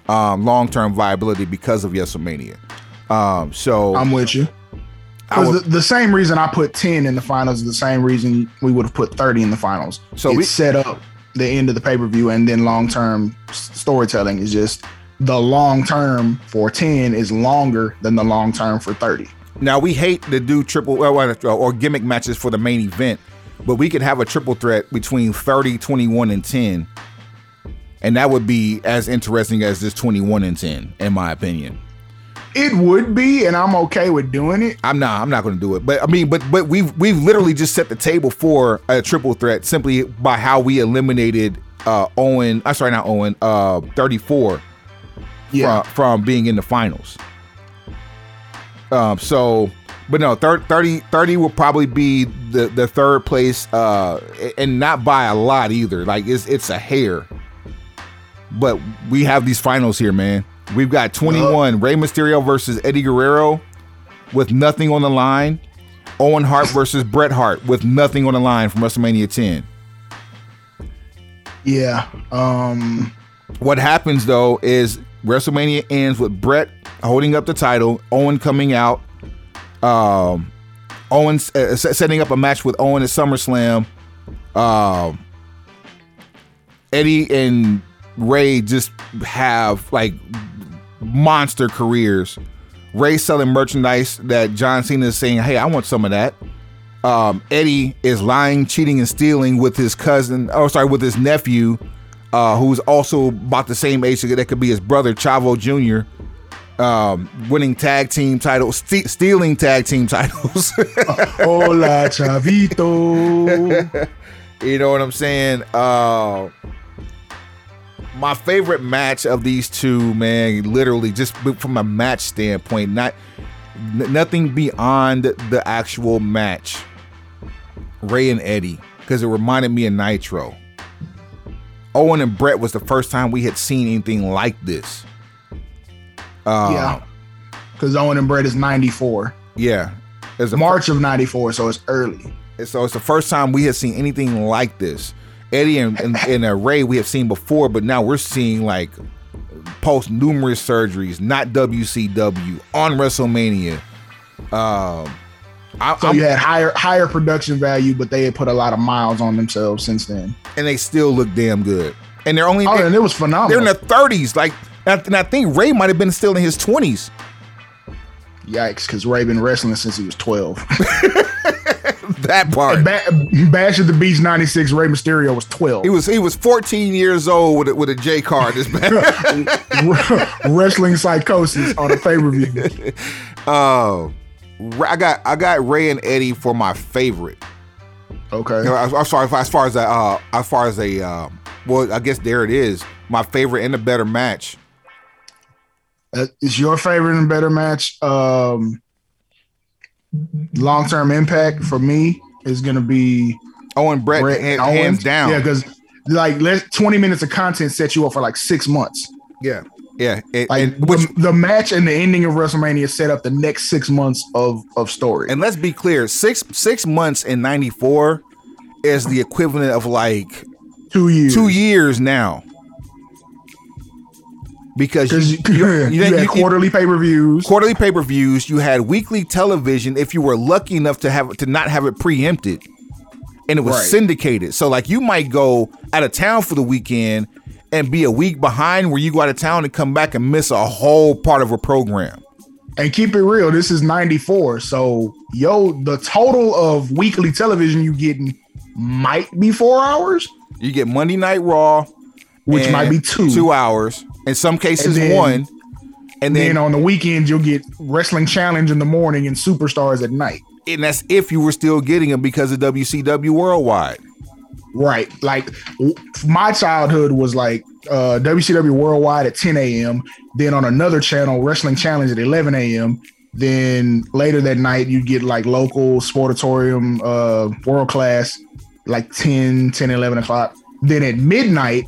um, long term viability because of WrestleMania. Um, so I'm with you. Would- the, the same reason I put 10 in the finals is the same reason we would have put 30 in the finals. So we- set up the end of the pay per view, and then long term storytelling is just the long term for 10 is longer than the long term for 30. Now we hate to do triple well, or gimmick matches for the main event, but we could have a triple threat between 30, 21, and 10. And that would be as interesting as this 21 and 10, in my opinion. It would be, and I'm okay with doing it. I'm not I'm not gonna do it. But I mean, but but we've we've literally just set the table for a triple threat simply by how we eliminated uh Owen, I'm sorry, not Owen, uh 34 Yeah. from, from being in the finals. Um, so, but no, 30, 30, 30 will probably be the, the third place, uh, and not by a lot either. Like it's it's a hair. But we have these finals here, man. We've got 21 Rey Mysterio versus Eddie Guerrero with nothing on the line. Owen Hart versus Bret Hart with nothing on the line from WrestleMania 10. Yeah. Um, What happens though is WrestleMania ends with Bret holding up the title, Owen coming out, um, Owen uh, setting up a match with Owen at SummerSlam. Um, Eddie and Rey just have like monster careers. Rey selling merchandise that John Cena is saying, "Hey, I want some of that." Um, Eddie is lying, cheating, and stealing with his cousin. Oh, sorry, with his nephew, uh, who's also about the same age that could be his brother, Chavo Jr. Um, winning tag team titles, ste- stealing tag team titles. hola, Chavito. you know what I'm saying? Uh, my favorite match of these two, man, literally just from a match standpoint, not n- nothing beyond the actual match. Rey and Eddie, because it reminded me of Nitro. Owen and Bret was the first time we had seen anything like this. Uh, yeah. Because Owen and Bret is 94. yeah. It's March of 94, so it's early. So it's the first time we had seen anything like this. Eddie and, and, and uh, Rey we have seen before, but now we're seeing like post numerous surgeries, not WCW on WrestleMania. Um, I, So I'm- you had higher higher production value, but they had put a lot of miles on themselves since then. and they still look damn good. And they're only Oh, and it was phenomenal. they're in their thirties. Like, and I think Rey might have been still in his twenties. Yikes, because Rey been wrestling since he was 12. That part. ba- Bash at the Beach 96, Rey Mysterio was 12. He was he was 14 years old with a, with a J card. This man. wrestling psychosis on a pay per view. Oh, I got I got Rey and Eddie for my favorite. Okay. You know, as, as far as far as a, uh, as far as a uh, well, I guess there it is. My favorite and a better match. Uh, Is your favorite and better match? Um, Long term impact for me is going to be Owen Bret, Bret hands down. Yeah, because like let 20 minutes of content set you up for like six months. yeah, yeah. And, Like and which the, the match and the ending of WrestleMania set up the next six months of of story. and let's be clear, six six months in '94 is the equivalent of like two years. two years now. Because Because you, you, you, you, you- had you- quarterly pay per views. quarterly pay per views, you had weekly television. If you were lucky enough to have to not have it preempted, and it was Right. syndicated, so like you might go out of town for the weekend and be a week behind, where you go out of town and come back and miss a whole part of a program. And keep it real, this is 94. So, yo, the total of weekly television you getting might be four hours, You get Monday Night Raw, which might be two. two hours. In some cases, then- one. And then, then on the weekends, you'll get Wrestling Challenge in the morning and Superstars at night. and that's if you were still getting them because of WCW Worldwide. Right. Like w- my childhood was like uh, WCW Worldwide at 10 a.m. Then on another channel, Wrestling Challenge at 11 a.m. Then later that night, you get like local sportatorium, uh, world class, like 10, 10, 11 o'clock. Then at midnight,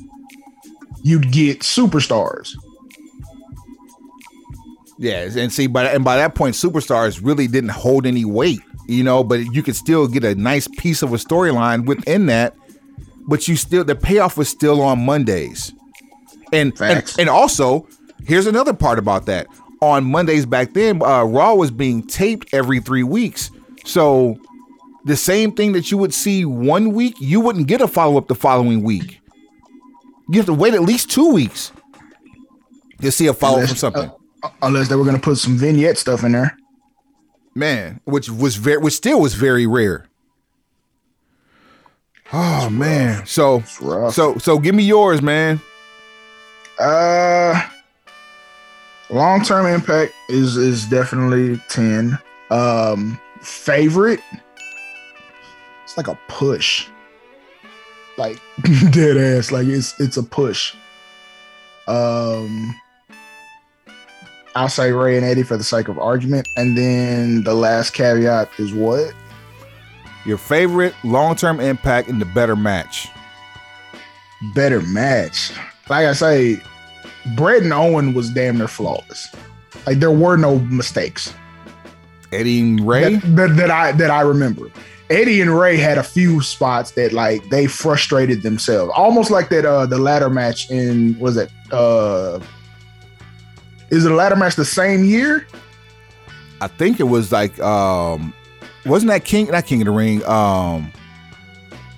you'd get superstars. Yeah, and see, but and by that point, superstars really didn't hold any weight, you know. But you could still get a nice piece of a storyline within that. But you still, the payoff was still on Mondays, and and, and also, here's another part about that. On Mondays back then, uh, Raw was being taped every three weeks, so the same thing that you would see one week, you wouldn't get a follow up the following week. You have to wait at least two weeks to see a follow up from something. uh, unless they were going to put some vignette stuff in there. man, which was very, which still was very rare. Oh man, so so so give me yours, man. Uh, long term impact is is definitely ten. Um, favorite, it's like a push, like dead ass. Like it's it's a push. Um, I'll say Rey and Eddie for the sake of argument, and then the last caveat is what Your favorite long term impact in the better match. better match. Like I say, Bret and Owen was damn near flawless. Like there were no mistakes. Eddie and Rey. that, that, that I that I remember. Eddie and Rey had a few spots that like they frustrated themselves, almost like that. Uh, the ladder match in was it? Uh, is the ladder match the same year? I think it was like um, wasn't that King? Not King of the Ring. Um,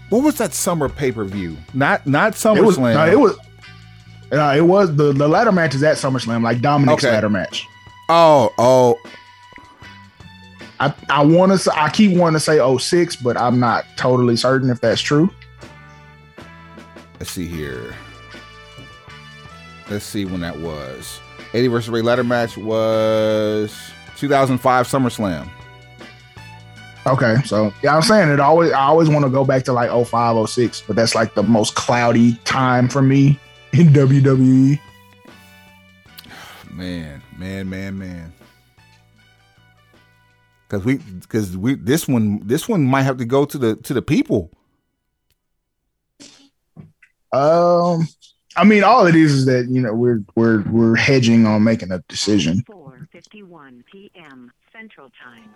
what was that summer pay per view? Not not It was. SummerSlam. No, it was. Uh, it was the the ladder match is at SummerSlam, like Dominic's Okay. ladder match. oh oh I I want to. I keep wanting to say 06, but I'm not totally certain if that's true. let's see here. Let's see when that was. Eddie versus Rey ladder match was 2005 SummerSlam. Okay, so yeah, I'm saying it always. I always want to go back to like 05, 06, but that's like the most cloudy time for me in. WWE. Man, man, man, man. Cause we, cause we, this one, this one might have to go to the to the people. Um, I mean, all it is is that you know we're we're we're hedging on making a decision. 4:51 p.m. Central Time.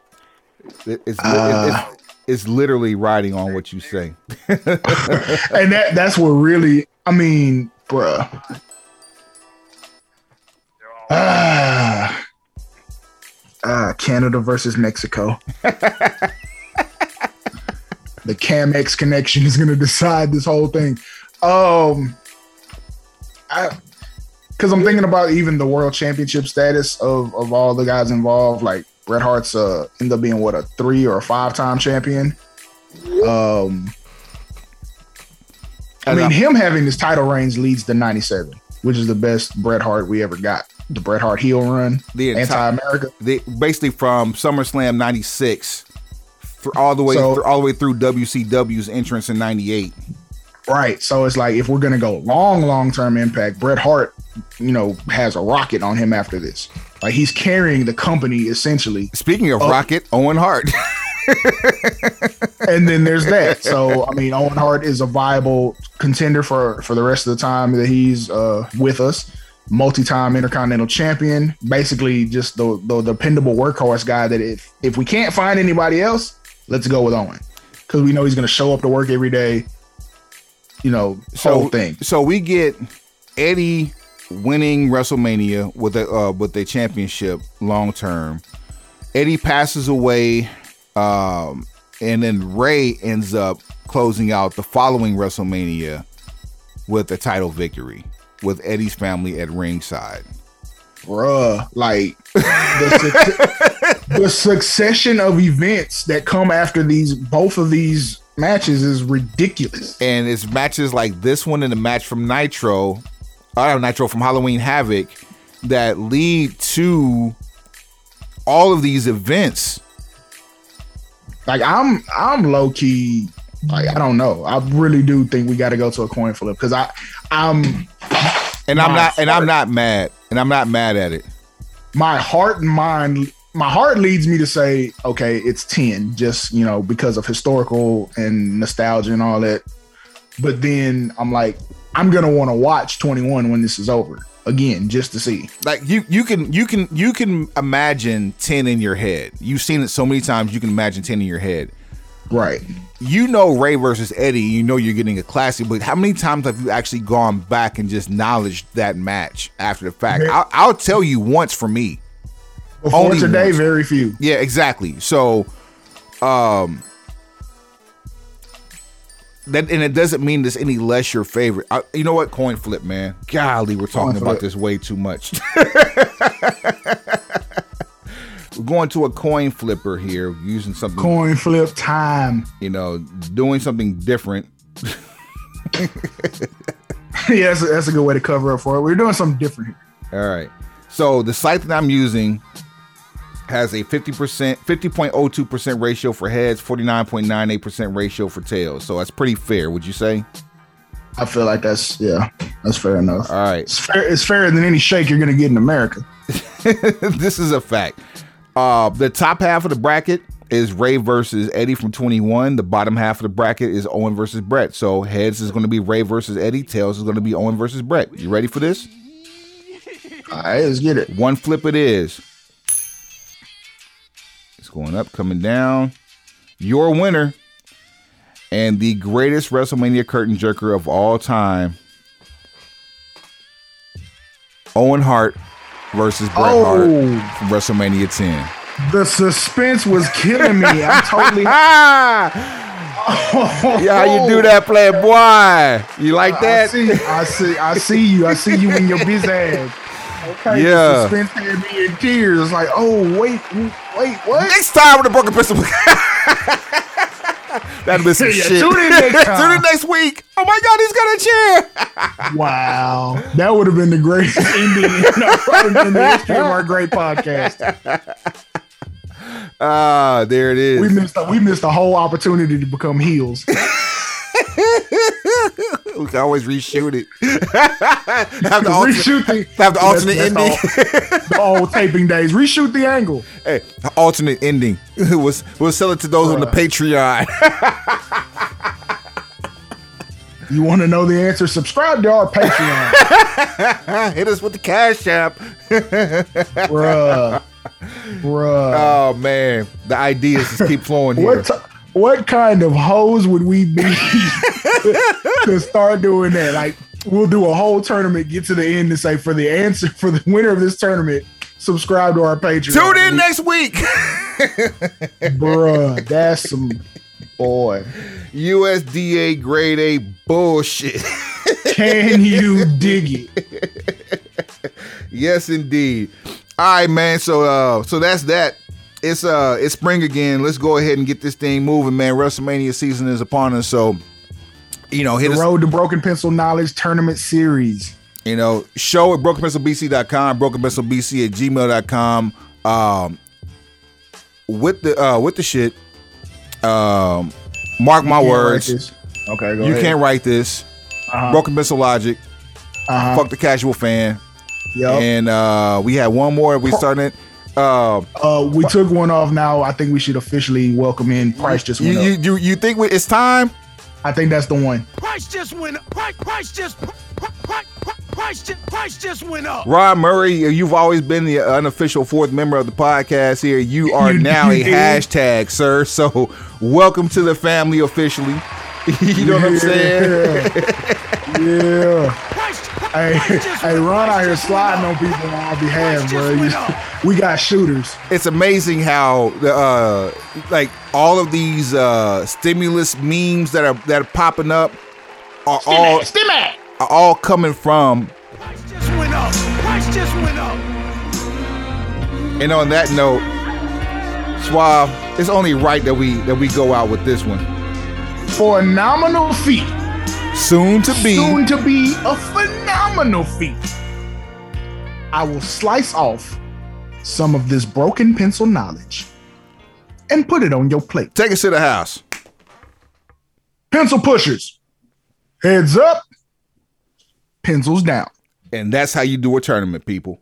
It- it's, Uh. it's it's literally riding on what you say. and that that's what really. I mean, bruh. Ah, ah, Canada versus Mexico. the Camex connection is going to decide this whole thing. Um, I because I'm thinking about even the world championship status of of all the guys involved. Like Bret Hart's uh end up being what a three or a five time champion. Um, I mean, him having this title reigns leads to 97, which is the best Bret Hart we ever got. The Bret Hart heel run, The entire, anti-America. the, basically from SummerSlam '96 all the way So- through, all the way through WCW's entrance in '98. Right. So it's like if we're gonna go long, long term impact, Bret Hart, you know, has a rocket on him after this. Like he's carrying the company essentially. Speaking of Oh. Rocket, Owen Hart. And then there's that. So I mean, Owen Hart is a viable contender for for the rest of the time that he's uh with us. Multi-time intercontinental champion, basically just the, the dependable workhorse guy that if if we can't find anybody else, let's go with Owen. Because we know he's gonna show up to work every day. You know, whole thing. So we get Eddie winning WrestleMania with a uh, with a championship long term. Eddie passes away, um, and then Rey ends up closing out the following WrestleMania with a title victory with Eddie's family at ringside. bruh, like the, suc- the succession of events that come after these both of these matches is ridiculous. And it's matches like this one and the match from Nitro, uh, Nitro from Halloween Havoc, that lead to all of these events. Like I'm I'm low key like I don't know. I really do think we got to go to a coin flip because I I'm And I'm not and I'm not mad. And I'm not mad at it. my heart and mind my heart leads me to say, okay, it's 10, just, you know, because of historical and nostalgia and all that. But then I'm like, I'm going to want to watch 21 when this is over again, just to see. Like you, you can, you can, you can imagine ten in your head. You've seen it so many times. You can imagine ten in your head. Right. You know Rey versus Eddie. You know you're getting a classic. But how many times have you actually gone back and just knowledged that match after the fact? I'll, I'll tell you once for me. Before Only today, once. very few. Yeah, exactly. So, um, that and it doesn't mean there's any less your favorite. I, you know what? Coin flip, man. Golly, we're talking about this way too much. we're going to a coin flipper here, using something, Coin flip time. you know, doing something different. yeah, that's a, that's a good way to cover up for it. We're doing something different here. All right. So the site that I'm using has a 50%, 50.02% ratio for heads, 49.98% ratio for tails. So that's pretty fair, would you say? I feel like that's yeah, that's fair enough. All right. It's fair. It's fairer than any shake you're gonna get in America. this is a fact. Uh, the top half of the bracket is Rey versus Eddie from 21. The bottom half of the bracket is Owen versus Bret. So heads is going to be Rey versus Eddie. Tails is going to be Owen versus Bret. You ready for this? All right, let's get it. One flip it is. Going up, coming down. Your winner and the greatest WrestleMania curtain jerker of all time, Owen Hart versus Bret oh. Hart Oh, from WrestleMania 10. the suspense was killing me. I'm totally. Yeah, how you do oh. that, playboy? You like I that? see. I see. I see you. I see you in your biz ad. Okay. Yeah. Suspense had me in tears. It's like, oh wait, wait, what? Next time with a broken pistol. That'll be some Yeah, shit. tune in next time. tune in next week. Oh my God, he's got a chair. Wow, that would have been the greatest ending in, in the history of our great podcast. Ah, there it is. We missed. A, we missed a whole opportunity to become heels. We can always reshoot it. have, the alternate, Reshoot the have the alternate That's- ending. all- the old taping days. Reshoot the angle. hey, the alternate ending. we'll, we'll sell it to those on the Patreon. You want to know the answer? Subscribe to our Patreon, Hit us with the cash app. bruh. Bruh. Oh man, the ideas just keep flowing here. What what kind of hoes would we be to start doing that? Like, we'll do a whole tournament, get to the end, and say for the answer for the winner of this tournament, subscribe to our Patreon. Tune in next week. bruh. That's some boy. USDA grade A bullshit. Can you dig it? yes, indeed. All right, man. So, uh, so that's that. It's uh, it's spring again. Let's go ahead and get this thing moving, man. WrestleMania season is upon us, so you know, hit The us. Road to Broken Pencil Knowledge Tournament Series. You know, show at brokenpencilbc.com, brokenpencilbc at gmail.com. Um, with the uh, with the shit. Um, mark my words. Okay, go You ahead. can't write this. Uh-huh. Broken Pencil Logic. Uh-huh. Fuck the casual fan. Yep. And uh, we had one more. We started. Uh, Uh, we took one off now. I think we should officially welcome in Price just you, went you up. you you think we- it's time? I think that's the one. Price just went up. Price, price just price, price, price, just, price just went up. Rod Murray, you've always been the unofficial fourth member of the podcast here. You are You- now you a did. hashtag, sir. So welcome to the family officially. you know what I'm saying? Yeah. Price, Hey, price just hey, went Ron out here sliding on people on our behalf, bro. just went You- up. We got shooters. It's amazing how the uh like all of these uh stimulus memes that are that are popping up are all Stimmy. are all coming from Price just went up. Price just went up. and on that note, Suave, it's only right that we that we go out with this one. For a nominal fee. Soon to be Soon to be a phenomenal feat. I will slice off some of this broken pencil knowledge and put it on your plate. take us to the house. Pencil pushers. Heads up. Pencils down. And that's how you do a tournament, people.